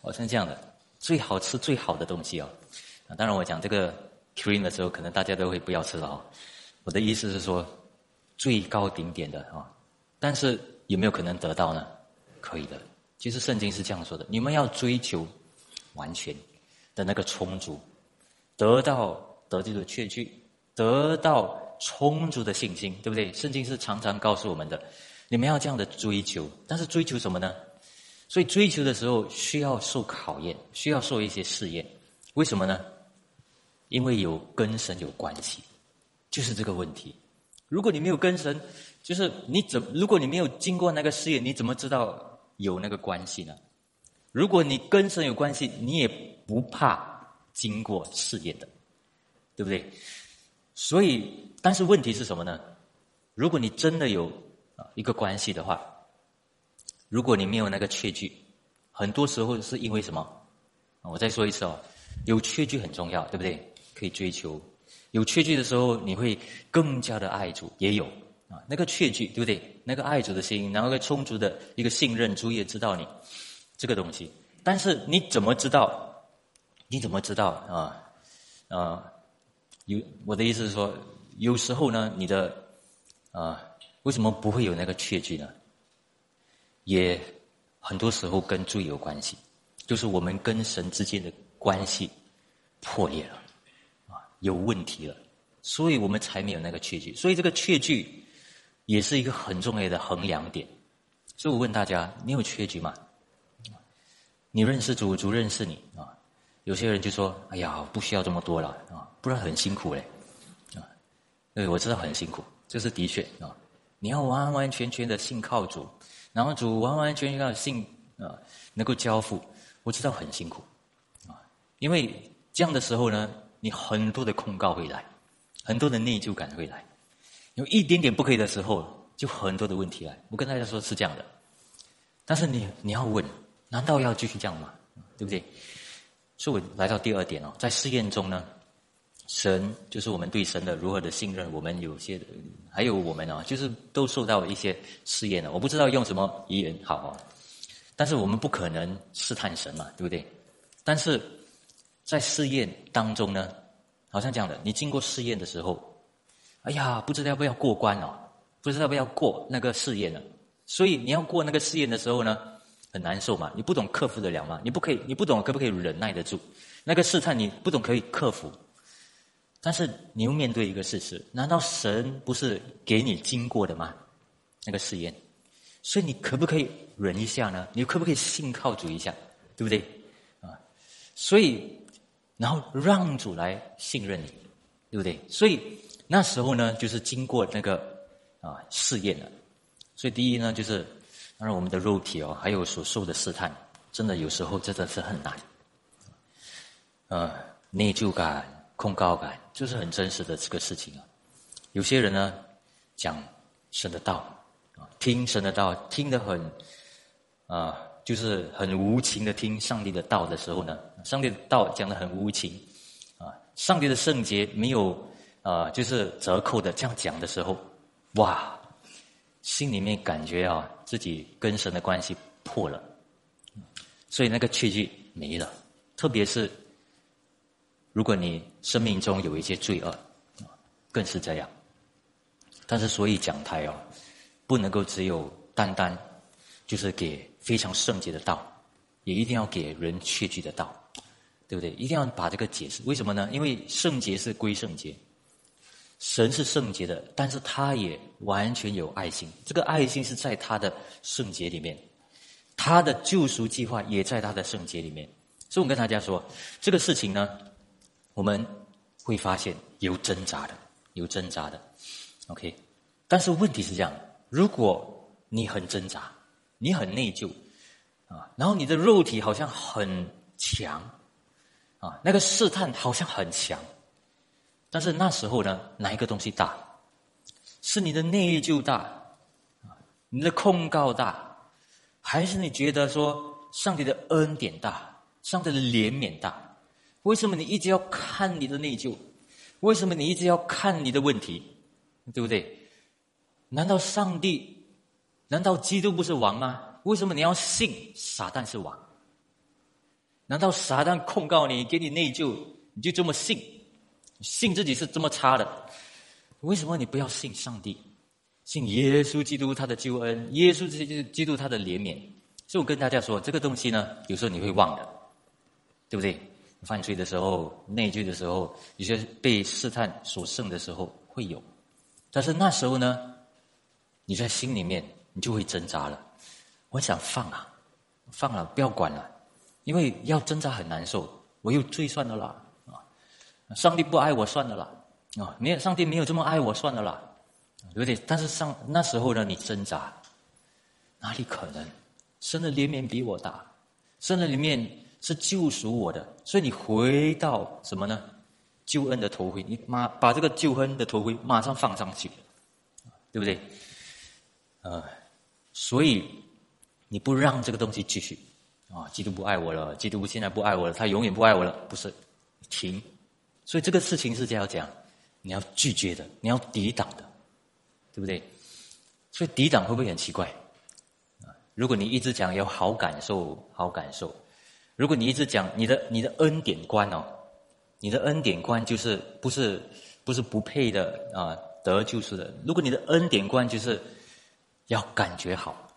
[SPEAKER 1] 好像这样的最好吃最好的东西哦。啊，当然我讲这个 cream 的时候，可能大家都会不要吃了哦。我的意思是说，最高顶点的啊，但是有没有可能得到呢？可以的。其实圣经是这样说的：你们要追求完全的那个充足，得到得救的确据，得到充足的信心，对不对？圣经是常常告诉我们的，你们要这样的追求。但是追求什么呢？所以追求的时候需要受考验，需要受一些试验。为什么呢？因为有跟神有关系。就是这个问题，如果你没有跟神，就是你怎如果你没有经过那个试验，你怎么知道有那个关系呢？如果你跟神有关系，你也不怕经过试验的，对不对？所以，但是问题是什么呢？如果你真的有啊一个关系的话，如果你没有那个确据，很多时候是因为什么？我再说一次哦，有确据很重要，对不对？可以追求。有确据的时候，你会更加的爱主，也有啊，那个确据，对不对？那个爱主的心，然后个充足的一个信任，主也知道你这个东西。但是你怎么知道？你怎么知道啊？啊，有我的意思是说，有时候呢，你的啊，为什么不会有那个确据呢？也很多时候跟罪有关系，就是我们跟神之间的关系破裂了。啊有问题了，所以我们才没有那个确据。所以这个确据也是一个很重要的衡量点。所以我问大家：你有确据吗？你认识主，主认识你啊？有些人就说：“哎呀，不需要这么多了啊，不然很辛苦嘞。”啊，对，我知道很辛苦，这是的确啊。你要完完全全的信靠主，然后主完完全全的信啊，能够交付，我知道很辛苦啊。因为这样的时候呢。你很多的控告会来，很多的内疚感会来，有一点点不可以的时候，就很多的问题来。我跟大家说是这样的，但是你你要问，难道要继续这样吗？对不对？所以我来到第二点哦，在试验中呢，神就是我们对神的如何的信任，我们有些还有我们啊，就是都受到一些试验了。我不知道用什么语言好哦，但是我们不可能试探神嘛，对不对？但是。在试验当中呢，好像这样的，你经过试验的时候，哎呀，不知道要不要过关哦，不知道要不要过那个试验了。所以你要过那个试验的时候呢，很难受嘛，你不懂克服得了吗？你不可以，你不懂可不可以忍耐得住那个试探？你不懂可以克服，但是你又面对一个事实：难道神不是给你经过的吗？那个试验，所以你可不可以忍一下呢？你可不可以信靠主一下？对不对？啊，所以。然后让主来信任你，对不对？所以那时候呢，就是经过那个啊试验了。所以第一呢，就是当然我们的肉体哦，还有所受的试探，真的有时候真的是很难。呃，内疚感、控告感，就是很真实的这个事情啊。有些人呢讲神的道，听神的道，听得很啊。就是很无情的听上帝的道的时候呢，上帝的道讲的很无情，啊，上帝的圣洁没有啊，就是折扣的这样讲的时候，哇，心里面感觉啊，自己跟神的关系破了，所以那个确据没了。特别是如果你生命中有一些罪恶，更是这样。但是所以讲台哦，不能够只有单单就是给。非常圣洁的道，也一定要给人确据的道，对不对？一定要把这个解释。为什么呢？因为圣洁是归圣洁，神是圣洁的，但是他也完全有爱心。这个爱心是在他的圣洁里面，他的救赎计划也在他的圣洁里面。所以我跟大家说，这个事情呢，我们会发现有挣扎的，有挣扎的。OK，但是问题是这样：如果你很挣扎。你很内疚，啊，然后你的肉体好像很强，啊，那个试探好像很强，但是那时候呢，哪一个东西大？是你的内疚大，你的控告大，还是你觉得说上帝的恩典大，上帝的怜悯大？为什么你一直要看你的内疚？为什么你一直要看你的问题？对不对？难道上帝？难道基督不是王吗？为什么你要信撒旦是王？难道撒旦控告你，给你内疚，你就这么信？信自己是这么差的？为什么你不要信上帝？信耶稣基督他的救恩，耶稣基督基督他的怜悯。所以我跟大家说，这个东西呢，有时候你会忘的，对不对？犯罪的时候、内疚的时候，有些被试探所胜的时候会有，但是那时候呢，你在心里面你就会挣扎了。我想放啊，放了，不要管了，因为要挣扎很难受。我又罪算了啦，上帝不爱我算了啦，啊，没有上帝没有这么爱我算了啦，有点。但是上那时候呢，你挣扎，哪里可能？神的怜悯比我大，神的里面。是救赎我的，所以你回到什么呢？救恩的头盔，你马把这个救恩的头盔马上放上去，对不对？呃，所以你不让这个东西继续啊，基督不爱我了，基督现在不爱我了，他永远不爱我了，不是停。所以这个事情是这样讲，你要拒绝的，你要抵挡的，对不对？所以抵挡会不会很奇怪？啊，如果你一直讲要好感受，好感受。如果你一直讲你的你的恩典观哦，你的恩典观就是不是不是不配的啊得救是的。如果你的恩典观就是要感觉好，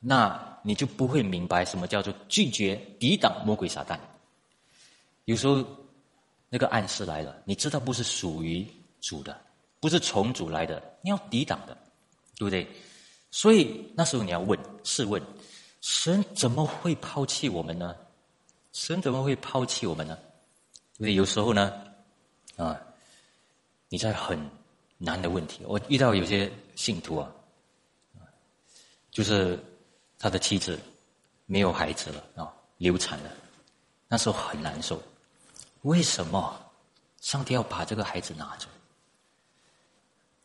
[SPEAKER 1] 那你就不会明白什么叫做拒绝抵挡魔鬼撒旦。有时候那个暗示来了，你知道不是属于主的，不是从主来的，你要抵挡的，对不对？所以那时候你要问，试问，神怎么会抛弃我们呢？神怎么会抛弃我们呢？对不对有时候呢，啊，你在很难的问题，我遇到有些信徒啊，就是他的妻子没有孩子了啊，流产了，那时候很难受。为什么上帝要把这个孩子拿走？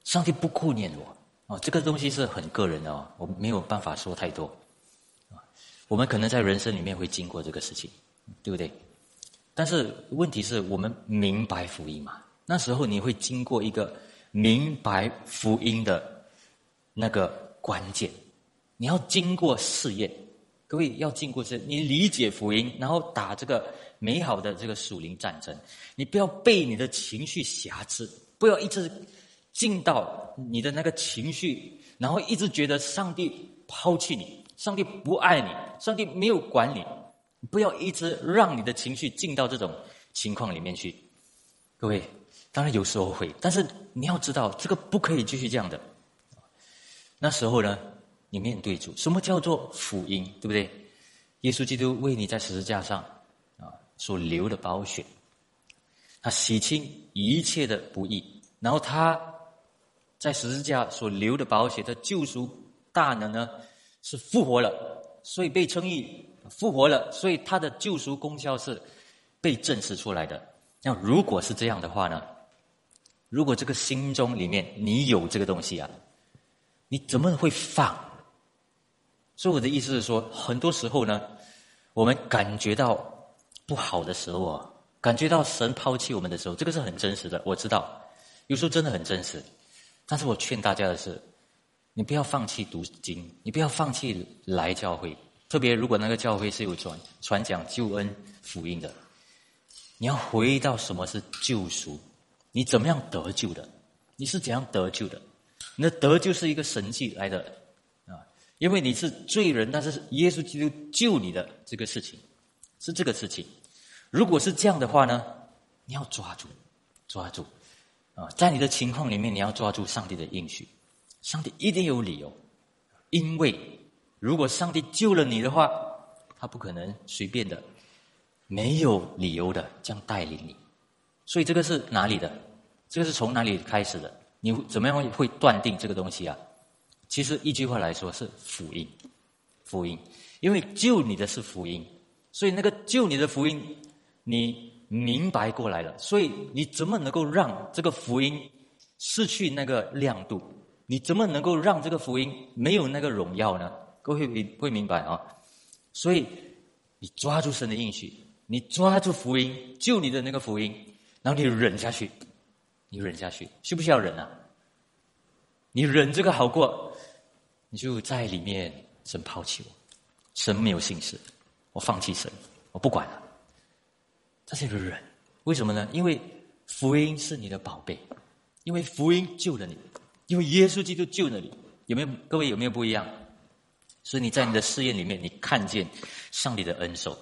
[SPEAKER 1] 上帝不顾念我啊，这个东西是很个人的哦，我没有办法说太多。我们可能在人生里面会经过这个事情。对不对？但是问题是我们明白福音嘛？那时候你会经过一个明白福音的那个关键，你要经过试验。各位要经过这，你理解福音，然后打这个美好的这个属灵战争。你不要被你的情绪辖制，不要一直进到你的那个情绪，然后一直觉得上帝抛弃你，上帝不爱你，上帝没有管你。不要一直让你的情绪进到这种情况里面去，各位，当然有时候会，但是你要知道，这个不可以继续这样的。那时候呢，你面对主，什么叫做福音，对不对？耶稣基督为你在十字架上所流的宝血，他洗清一切的不义，然后他在十字架所流的宝血的救赎大能呢，是复活了，所以被称义。复活了，所以他的救赎功效是被证实出来的。那如果是这样的话呢？如果这个心中里面你有这个东西啊，你怎么会放？所以我的意思是说，很多时候呢，我们感觉到不好的时候啊，感觉到神抛弃我们的时候，这个是很真实的。我知道，有时候真的很真实。但是我劝大家的是，你不要放弃读经，你不要放弃来教会。特别，如果那个教会是有传传讲救恩福音的，你要回到什么是救赎？你怎么样得救的？你是怎样得救的？你的得救是一个神迹来的啊！因为你是罪人，但是耶稣基督救你的这个事情是这个事情。如果是这样的话呢，你要抓住，抓住啊！在你的情况里面，你要抓住上帝的应许，上帝一定有理由，因为。如果上帝救了你的话，他不可能随便的、没有理由的这样带领你。所以这个是哪里的？这个是从哪里开始的？你怎么样会断定这个东西啊？其实一句话来说是福音，福音。因为救你的是福音，所以那个救你的福音，你明白过来了。所以你怎么能够让这个福音失去那个亮度？你怎么能够让这个福音没有那个荣耀呢？各位会会明白啊，所以你抓住神的应许，你抓住福音，救你的那个福音，然后你忍下去，你忍下去，需不需要忍啊？你忍这个好过，你就在里面，神抛弃我，神没有心事，我放弃神，我不管了。这是一个人，为什么呢？因为福音是你的宝贝，因为福音救了你，因为耶稣基督救了你，有没有？各位有没有不一样？所以你在你的试验里面，你看见上帝的恩手。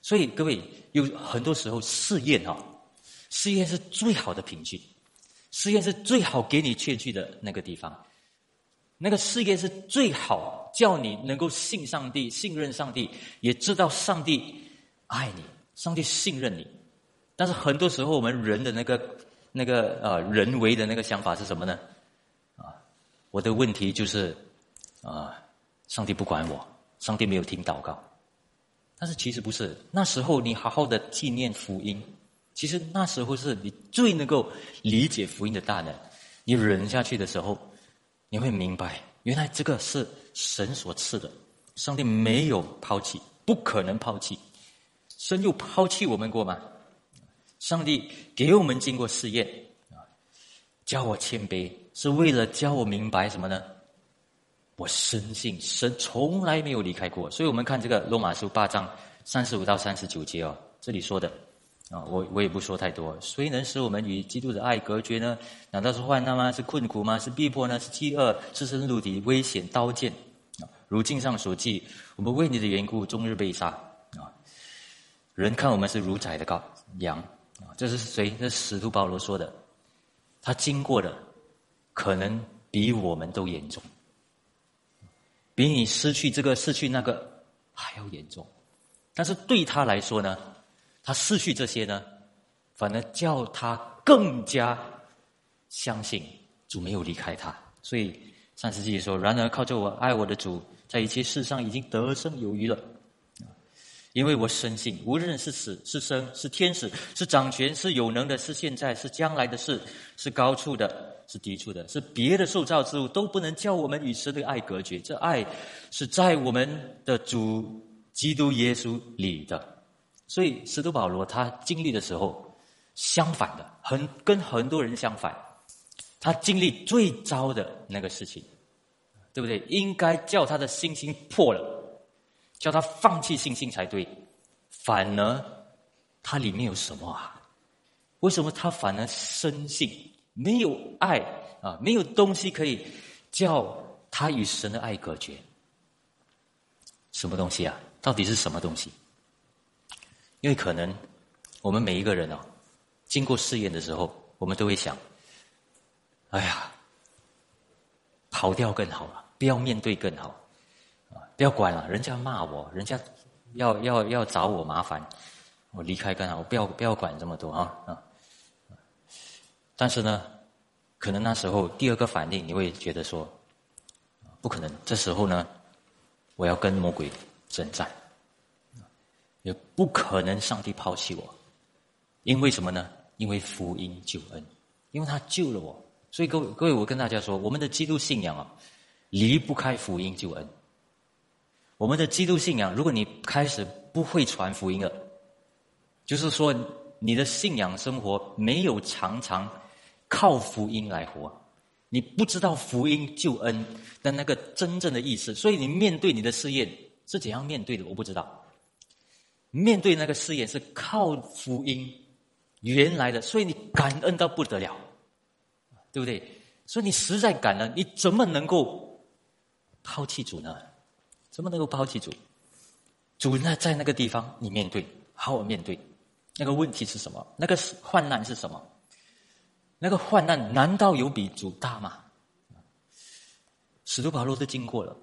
[SPEAKER 1] 所以各位有很多时候试验哈，试验是最好的凭据。试验是最好给你确据的那个地方，那个试验是最好叫你能够信上帝、信任上帝，也知道上帝爱你，上帝信任你。但是很多时候，我们人的那个、那个呃人为的那个想法是什么呢？啊，我的问题就是啊，上帝不管我，上帝没有听祷告。但是其实不是，那时候你好好的纪念福音。其实那时候是你最能够理解福音的大能。你忍下去的时候，你会明白，原来这个是神所赐的。上帝没有抛弃，不可能抛弃。神又抛弃我们过吗？上帝给我们经过试验啊，教我谦卑，是为了教我明白什么呢？我深信神从来没有离开过。所以我们看这个罗马书八章三十五到三十九节哦，这里说的。啊，我我也不说太多。谁能使我们与基督的爱隔绝呢？难道是患难吗？是困苦吗？是逼迫呢？是饥饿？是身入敌危险刀剑？啊，如经上所记，我们为你的缘故，终日被杀。啊，人看我们是如宰的羔羊。啊，这是谁？这是使徒保罗说的。他经过的，可能比我们都严重，比你失去这个、失去那个还要严重。但是对他来说呢？他失去这些呢，反而叫他更加相信主没有离开他。所以上世纪说：“然而靠着我爱我的主，在一切事上已经得胜有余了。因为我深信，无论是死是生，是天使，是掌权，是有能的，是现在，是将来的事，是高处的，是低处的，是别的受造之物，都不能叫我们与神的爱隔绝。这爱是在我们的主基督耶稣里的。”所以，使徒保罗他经历的时候，相反的，很跟很多人相反。他经历最糟的那个事情，对不对？应该叫他的信心破了，叫他放弃信心才对。反而，他里面有什么啊？为什么他反而深信没有爱啊？没有东西可以叫他与神的爱隔绝？什么东西啊？到底是什么东西？因为可能，我们每一个人哦，经过试验的时候，我们都会想：哎呀，跑掉更好了，不要面对更好，啊，不要管了，人家骂我，人家要要要找我麻烦，我离开更好，我不要不要管这么多啊啊！但是呢，可能那时候第二个反应，你会觉得说：不可能，这时候呢，我要跟魔鬼征战。也不可能，上帝抛弃我，因为什么呢？因为福音救恩，因为他救了我。所以各位，各位，我跟大家说，我们的基督信仰啊，离不开福音救恩。我们的基督信仰，如果你开始不会传福音了，就是说你的信仰生活没有常常靠福音来活，你不知道福音救恩的那个真正的意思，所以你面对你的试验是怎样面对的？我不知道。面对那个试验是靠福音原来的，所以你感恩到不得了，对不对？所以你实在感恩，你怎么能够抛弃主呢？怎么能够抛弃主？主那在那个地方，你面对，好好面对。那个问题是什么？那个患难是什么？那个患难难道有比主大吗？使徒保罗都经过了，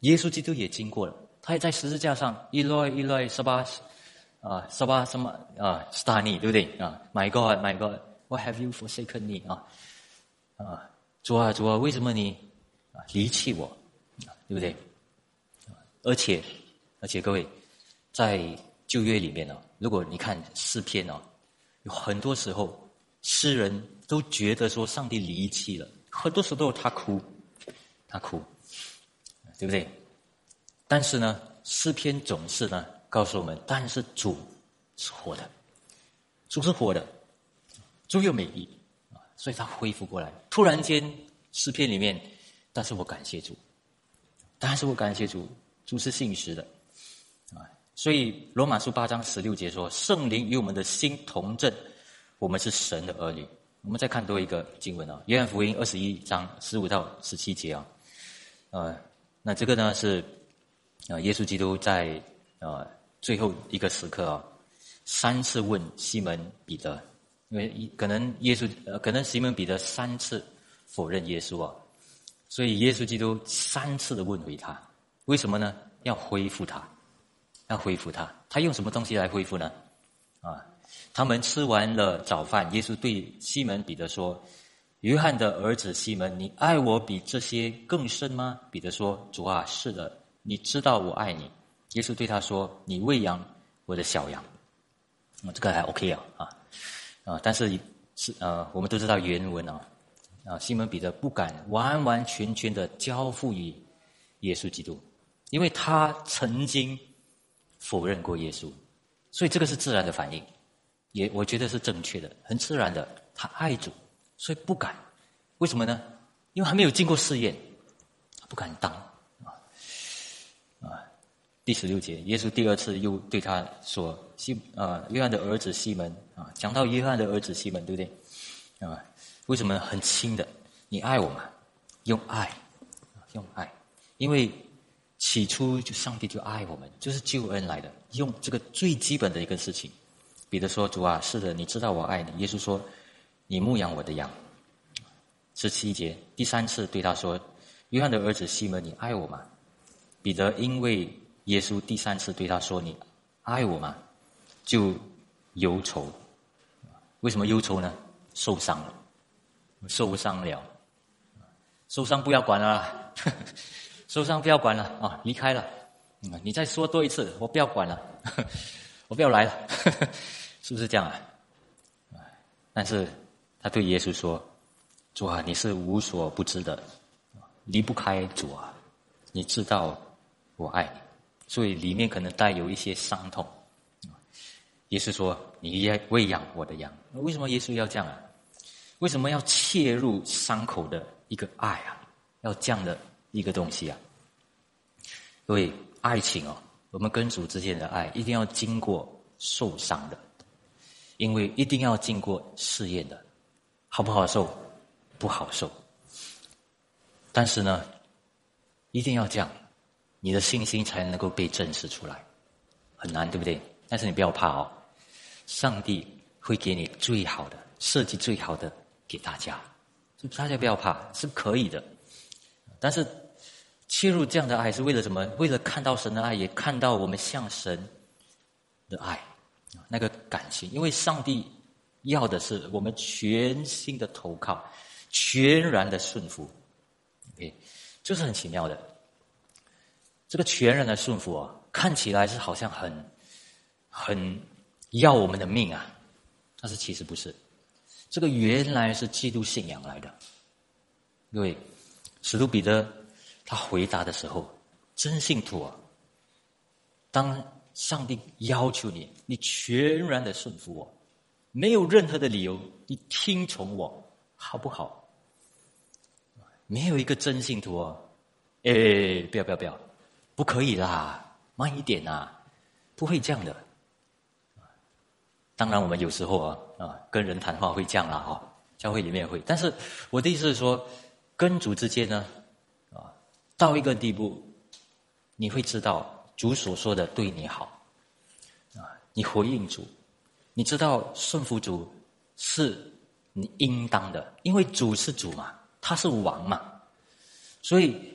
[SPEAKER 1] 耶稣基督也经过了。他在十字架上，一来一来，十八，啊，十八什么啊，star 你，对不对啊？My God，My God，What have you forsaken me？啊，啊，主啊，主啊，为什么你啊离弃我？对不对？而且，而且各位，在旧约里面呢，如果你看诗篇哦，有很多时候诗人都觉得说上帝离弃了，很多时候他哭，他哭，对不对？但是呢，诗篇总是呢告诉我们，但是主是活的，主是活的，主有美丽啊，所以他恢复过来。突然间，诗篇里面，但是我感谢主，但是我感谢主，主是信实的啊。所以罗马书八章十六节说：“圣灵与我们的心同证，我们是神的儿女。”我们再看多一个经文啊，《约翰福音》二十一章十五到十七节啊，呃，那这个呢是 啊，耶稣基督在啊最后一个时刻啊，三次问西门彼得，因为可能耶稣呃，可能西门彼得三次否认耶稣啊，所以耶稣基督三次的问回他，为什么呢？要恢复他，要恢复他，他用什么东西来恢复呢？啊？他们吃完了早饭，耶稣对西门彼得说：“约翰的儿子西门，你爱我比这些更深吗？”彼得说：“主啊，是的，你知道我爱你。”耶稣对他说：“你喂养我的小羊。”啊，这个还 OK 啊，啊啊！但是是呃，我们都知道原文啊，啊，西门彼得不敢完完全全的交付于耶稣基督，因为他曾经否认过耶稣，所以这个是自然的反应。也我觉得是正确的，很自然的。他爱主，所以不敢。为什么呢？因为还没有经过试验，不敢当！第十六节，耶稣第二次又对他说：“西啊，约翰的儿子西门啊，讲到约翰的儿子西门，对不对？啊，为什么很轻的？你爱我吗？用爱，用爱，因为起初就上帝就爱我们，就是救恩来的，用这个最基本的一个事情。”彼得说：“主啊，是的，你知道我爱你。”耶稣说：“你牧养我的羊。”十七节，第三次对他说：“约翰的儿子西门，你爱我吗？”彼得因为耶稣第三次对他说：“你爱我吗？”就忧愁。为什么忧愁呢？受伤了，受伤了，受伤不要管了，受伤不要管了啊！离开了，你再说多一次，我不要管了。我不要来了，是不是这样啊？但是他对耶稣说：“主啊，你是无所不知的，离不开主啊，你知道我爱你，所以里面可能带有一些伤痛。”耶稣说：“你也喂养我的羊。”为什么耶稣要这样啊？为什么要切入伤口的一个爱啊？要这样的一个东西啊？各位爱情哦。我们跟主之间的爱一定要经过受伤的，因为一定要经过试验的，好不好受？不好受。但是呢，一定要这样，你的信心才能够被证实出来。很难，对不对？但是你不要怕哦，上帝会给你最好的，设计最好的给大家，大家不要怕，是可以的。但是。切入这样的爱是为了什么？为了看到神的爱，也看到我们向神的爱，那个感情。因为上帝要的是我们全心的投靠，全然的顺服。OK，这是很奇妙的。这个全然的顺服啊，看起来是好像很很要我们的命啊，但是其实不是。这个原来是基督信仰来的。各位，使徒彼得。他回答的时候，真信徒啊！当上帝要求你，你全然的顺服我，没有任何的理由，你听从我，好不好？没有一个真信徒哦，哎，不要不要不要，不可以啦，慢一点呐，不会这样的。当然，我们有时候啊啊，跟人谈话会这样啦哦，教会里面会。但是我的意思是说，跟主之间呢？啊到一个地步，你会知道主所说的对你好，啊，你回应主，你知道顺服主是你应当的，因为主是主嘛，他是王嘛，所以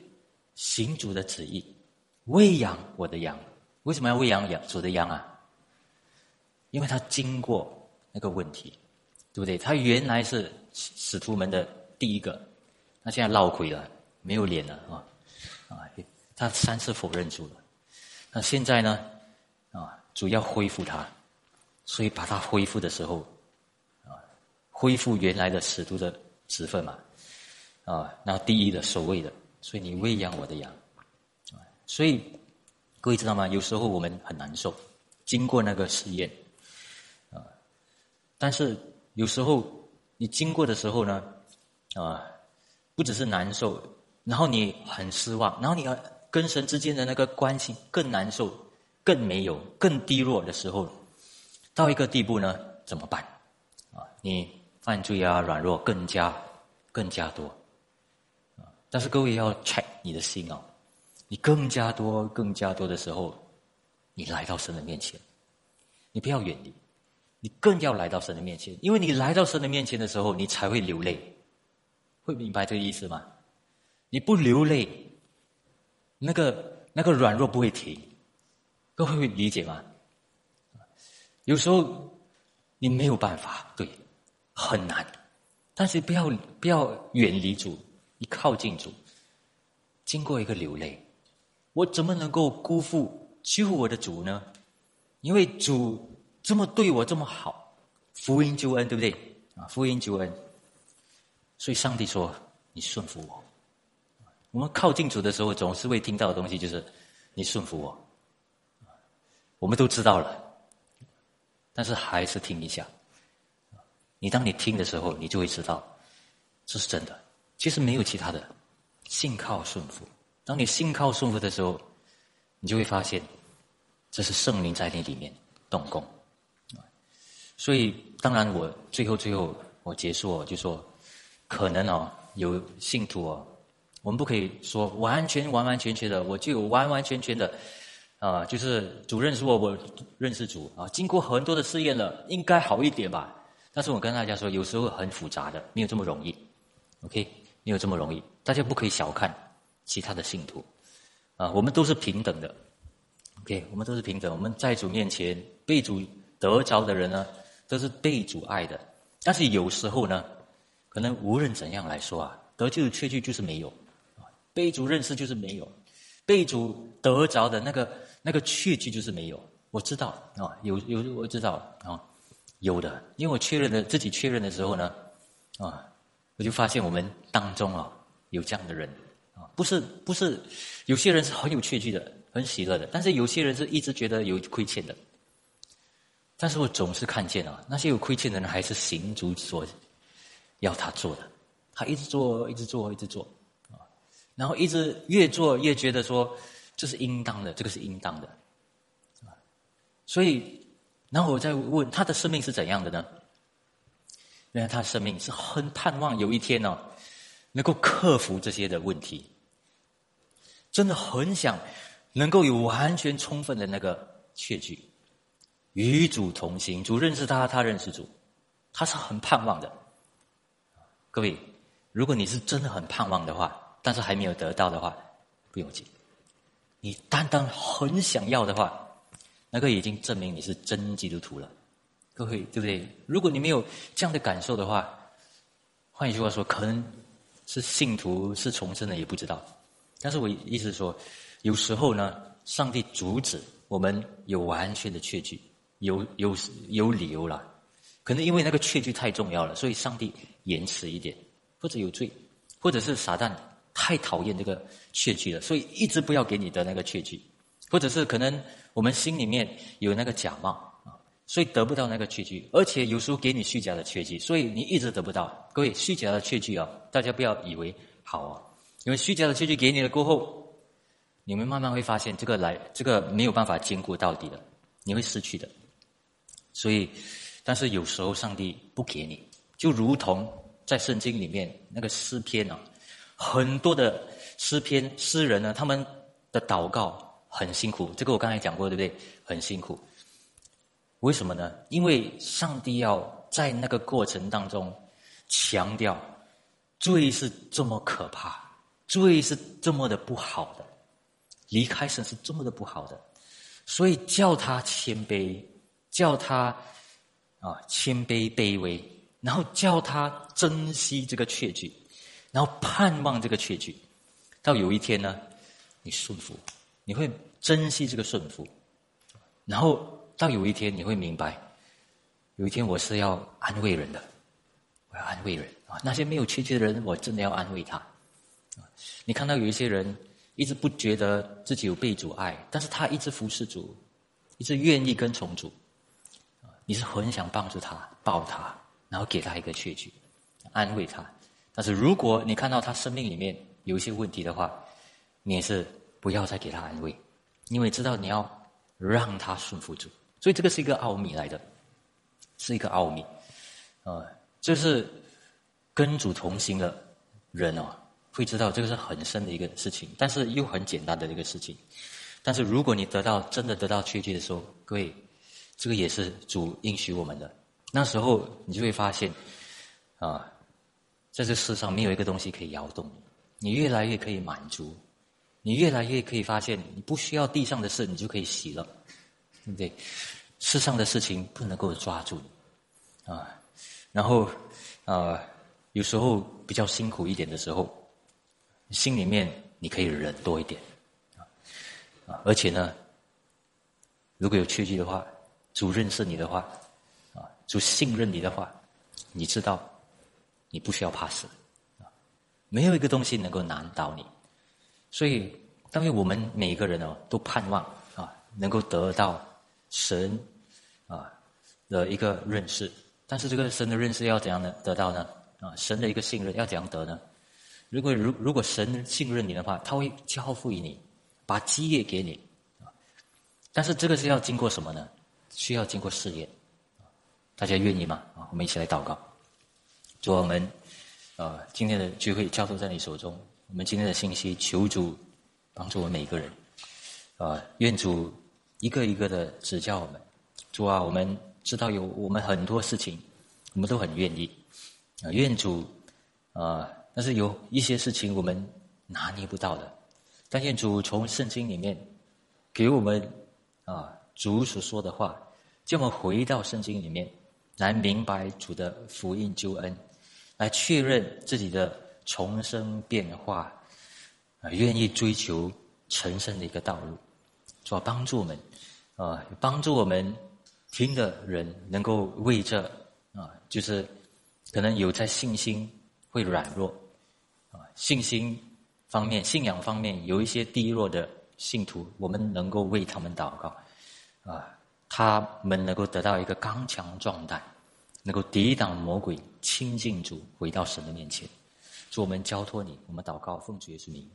[SPEAKER 1] 行主的旨意，喂养我的羊。为什么要喂养养主的羊啊？因为他经过那个问题，对不对？他原来是使徒们的第一个，他现在落鬼了，没有脸了啊。啊，他三次否认主了，那现在呢？啊，主要恢复他，所以把他恢复的时候，啊，恢复原来的使徒的职分嘛，啊，那第一的首位的，所以你喂养我的羊，所以各位知道吗？有时候我们很难受，经过那个试验，啊但是有时候你经过的时候呢，啊，不只是难受，然后你很失望，然后你跟神之间的那个关系更难受、更没有、更低落的时候，到一个地步呢，怎么办？啊，你犯罪啊、软弱更加、更加多。啊，但是各位要 check 你的心啊，你更加多、更加多的时候，你来到神的面前，你不要远离。你更要来到神的面前，因为你来到神的面前的时候，你才会流泪。会明白这个意思吗？你不流泪，那个那个软弱不会停。各位会理解吗？有时候你没有办法，对，很难。但是不要不要远离主，你靠近主，经过一个流泪，我怎么能够辜负救我的主呢？因为主。这么对我这么好，福音救恩，对不对？啊，福音救恩。所以上帝说：“你顺服我。”我们靠近主的时候，总是会听到的东西就是：“你顺服我。”我们都知道了，但是还是听一下。你当你听的时候，你就会知道这是真的。其实没有其他的，信靠顺服。当你信靠顺服的时候，你就会发现这是圣灵在你里面动工。所以，当然，我最后最后我结束就说，可能哦，有信徒哦，我们不可以说完全完完全全的，我就有完完全全的，啊，就是主认识我，我认识主啊，经过很多的试验了，应该好一点吧。但是我跟大家说，有时候很复杂的，没有这么容易，OK，没有这么容易。大家不可以小看其他的信徒，啊，我们都是平等的，OK，我们都是平等。我们在主面前被主得着的人呢？都是被阻碍的，但是有时候呢，可能无论怎样来说啊，得救的确据就是没有，被主认识就是没有，被主得着的那个那个确据就是没有。我知道啊，有有我知道啊，有的，因为我确认的自己确认的时候呢，啊，我就发现我们当中啊有这样的人，不是不是，有些人是很有确据的，很喜乐的，但是有些人是一直觉得有亏欠的。但是我总是看见啊，那些有亏欠的人还是行主所要他做的，他一直做，一直做，一直做，啊，然后一直越做越觉得说这是应当的，这个是应当的，啊，所以，然后我再问他的生命是怎样的呢？原来他的生命是很盼望有一天呢，能够克服这些的问题，真的很想能够有完全充分的那个确据。与主同行，主认识他，他认识主，他是很盼望的。各位，如果你是真的很盼望的话，但是还没有得到的话，不用紧。你单单很想要的话，那个已经证明你是真基督徒了。各位，对不对？如果你没有这样的感受的话，换一句话说，可能是信徒是重生的也不知道。但是我意思说，有时候呢，上帝阻止我们有完全的确据。有有有理由了，可能因为那个确据太重要了，所以上帝延迟一点，或者有罪，或者是撒旦太讨厌这个确据了，所以一直不要给你的那个确据，或者是可能我们心里面有那个假冒啊，所以得不到那个确据，而且有时候给你虚假的确据，所以你一直得不到。各位，虚假的确据啊，大家不要以为好啊，因为虚假的确据给你了过后，你们慢慢会发现这个来这个没有办法兼顾到底的，你会失去的。所以，但是有时候上帝不给你，就如同在圣经里面那个诗篇啊，很多的诗篇诗人呢，他们的祷告很辛苦。这个我刚才讲过，对不对？很辛苦。为什么呢？因为上帝要在那个过程当中强调，罪是这么可怕，罪是这么的不好的，离开神是这么的不好的，所以叫他谦卑。叫他啊谦卑卑微，然后叫他珍惜这个确据，然后盼望这个确据，到有一天呢，你顺服，你会珍惜这个顺服，然后到有一天你会明白，有一天我是要安慰人的，我要安慰人啊，那些没有确据的人，我真的要安慰他。你看到有一些人一直不觉得自己有被阻碍，但是他一直服侍主，一直愿意跟从主。你是很想帮助他、抱他，然后给他一个确据，安慰他。但是如果你看到他生命里面有一些问题的话，你也是不要再给他安慰，因为知道你要让他顺服主。所以这个是一个奥秘来的，是一个奥秘。啊，就是跟主同行的人哦，会知道这个是很深的一个事情，但是又很简单的一个事情。但是如果你得到真的得到确据的时候，各位，这个也是主应许我们的。那时候你就会发现，啊，在这世上没有一个东西可以摇动你，你越来越可以满足，你越来越可以发现，你不需要地上的事，你就可以喜了，对不对？世上的事情不能够抓住你，啊，然后，啊，有时候比较辛苦一点的时候，心里面你可以忍多一点。啊而且呢，如果有确据的话，主认识你的话，啊，主信任你的话，你知道，你不需要怕死，啊，没有一个东西能够难倒你。所以，当然我们每一个人哦，都盼望啊，能够得到神啊的一个认识。但是，这个神的认识要怎样呢？得到呢？啊，神的一个信任要怎样得呢？如果如如果神信任你的话，他会交付于你。把基业给你，但是这个是要经过什么呢？需要经过试验，大家愿意吗？啊，我们一起来祷告。主，我们呃今天的聚会交托在你手中，我们今天的信息求主帮助我们每一个人，啊，愿主一个一个的指教我们。主啊，我们知道有我们很多事情，我们都很愿意，啊，愿主啊，但是有一些事情我们拿捏不到的。但愿主从圣经里面给我们啊主所说的话，叫我们回到圣经里面来明白主的福音救恩，来确认自己的重生变化，啊，愿意追求成圣的一个道路，主要帮助我们啊，帮助我们听的人能够为这啊，就是可能有在信心会软弱，信心。方面信仰方面有一些低落的信徒，我们能够为他们祷告，啊，他们能够得到一个刚强壮胆，能够抵挡魔鬼，亲近主，回到神的面前。祝我们交托你，我们祷告，奉主耶稣名。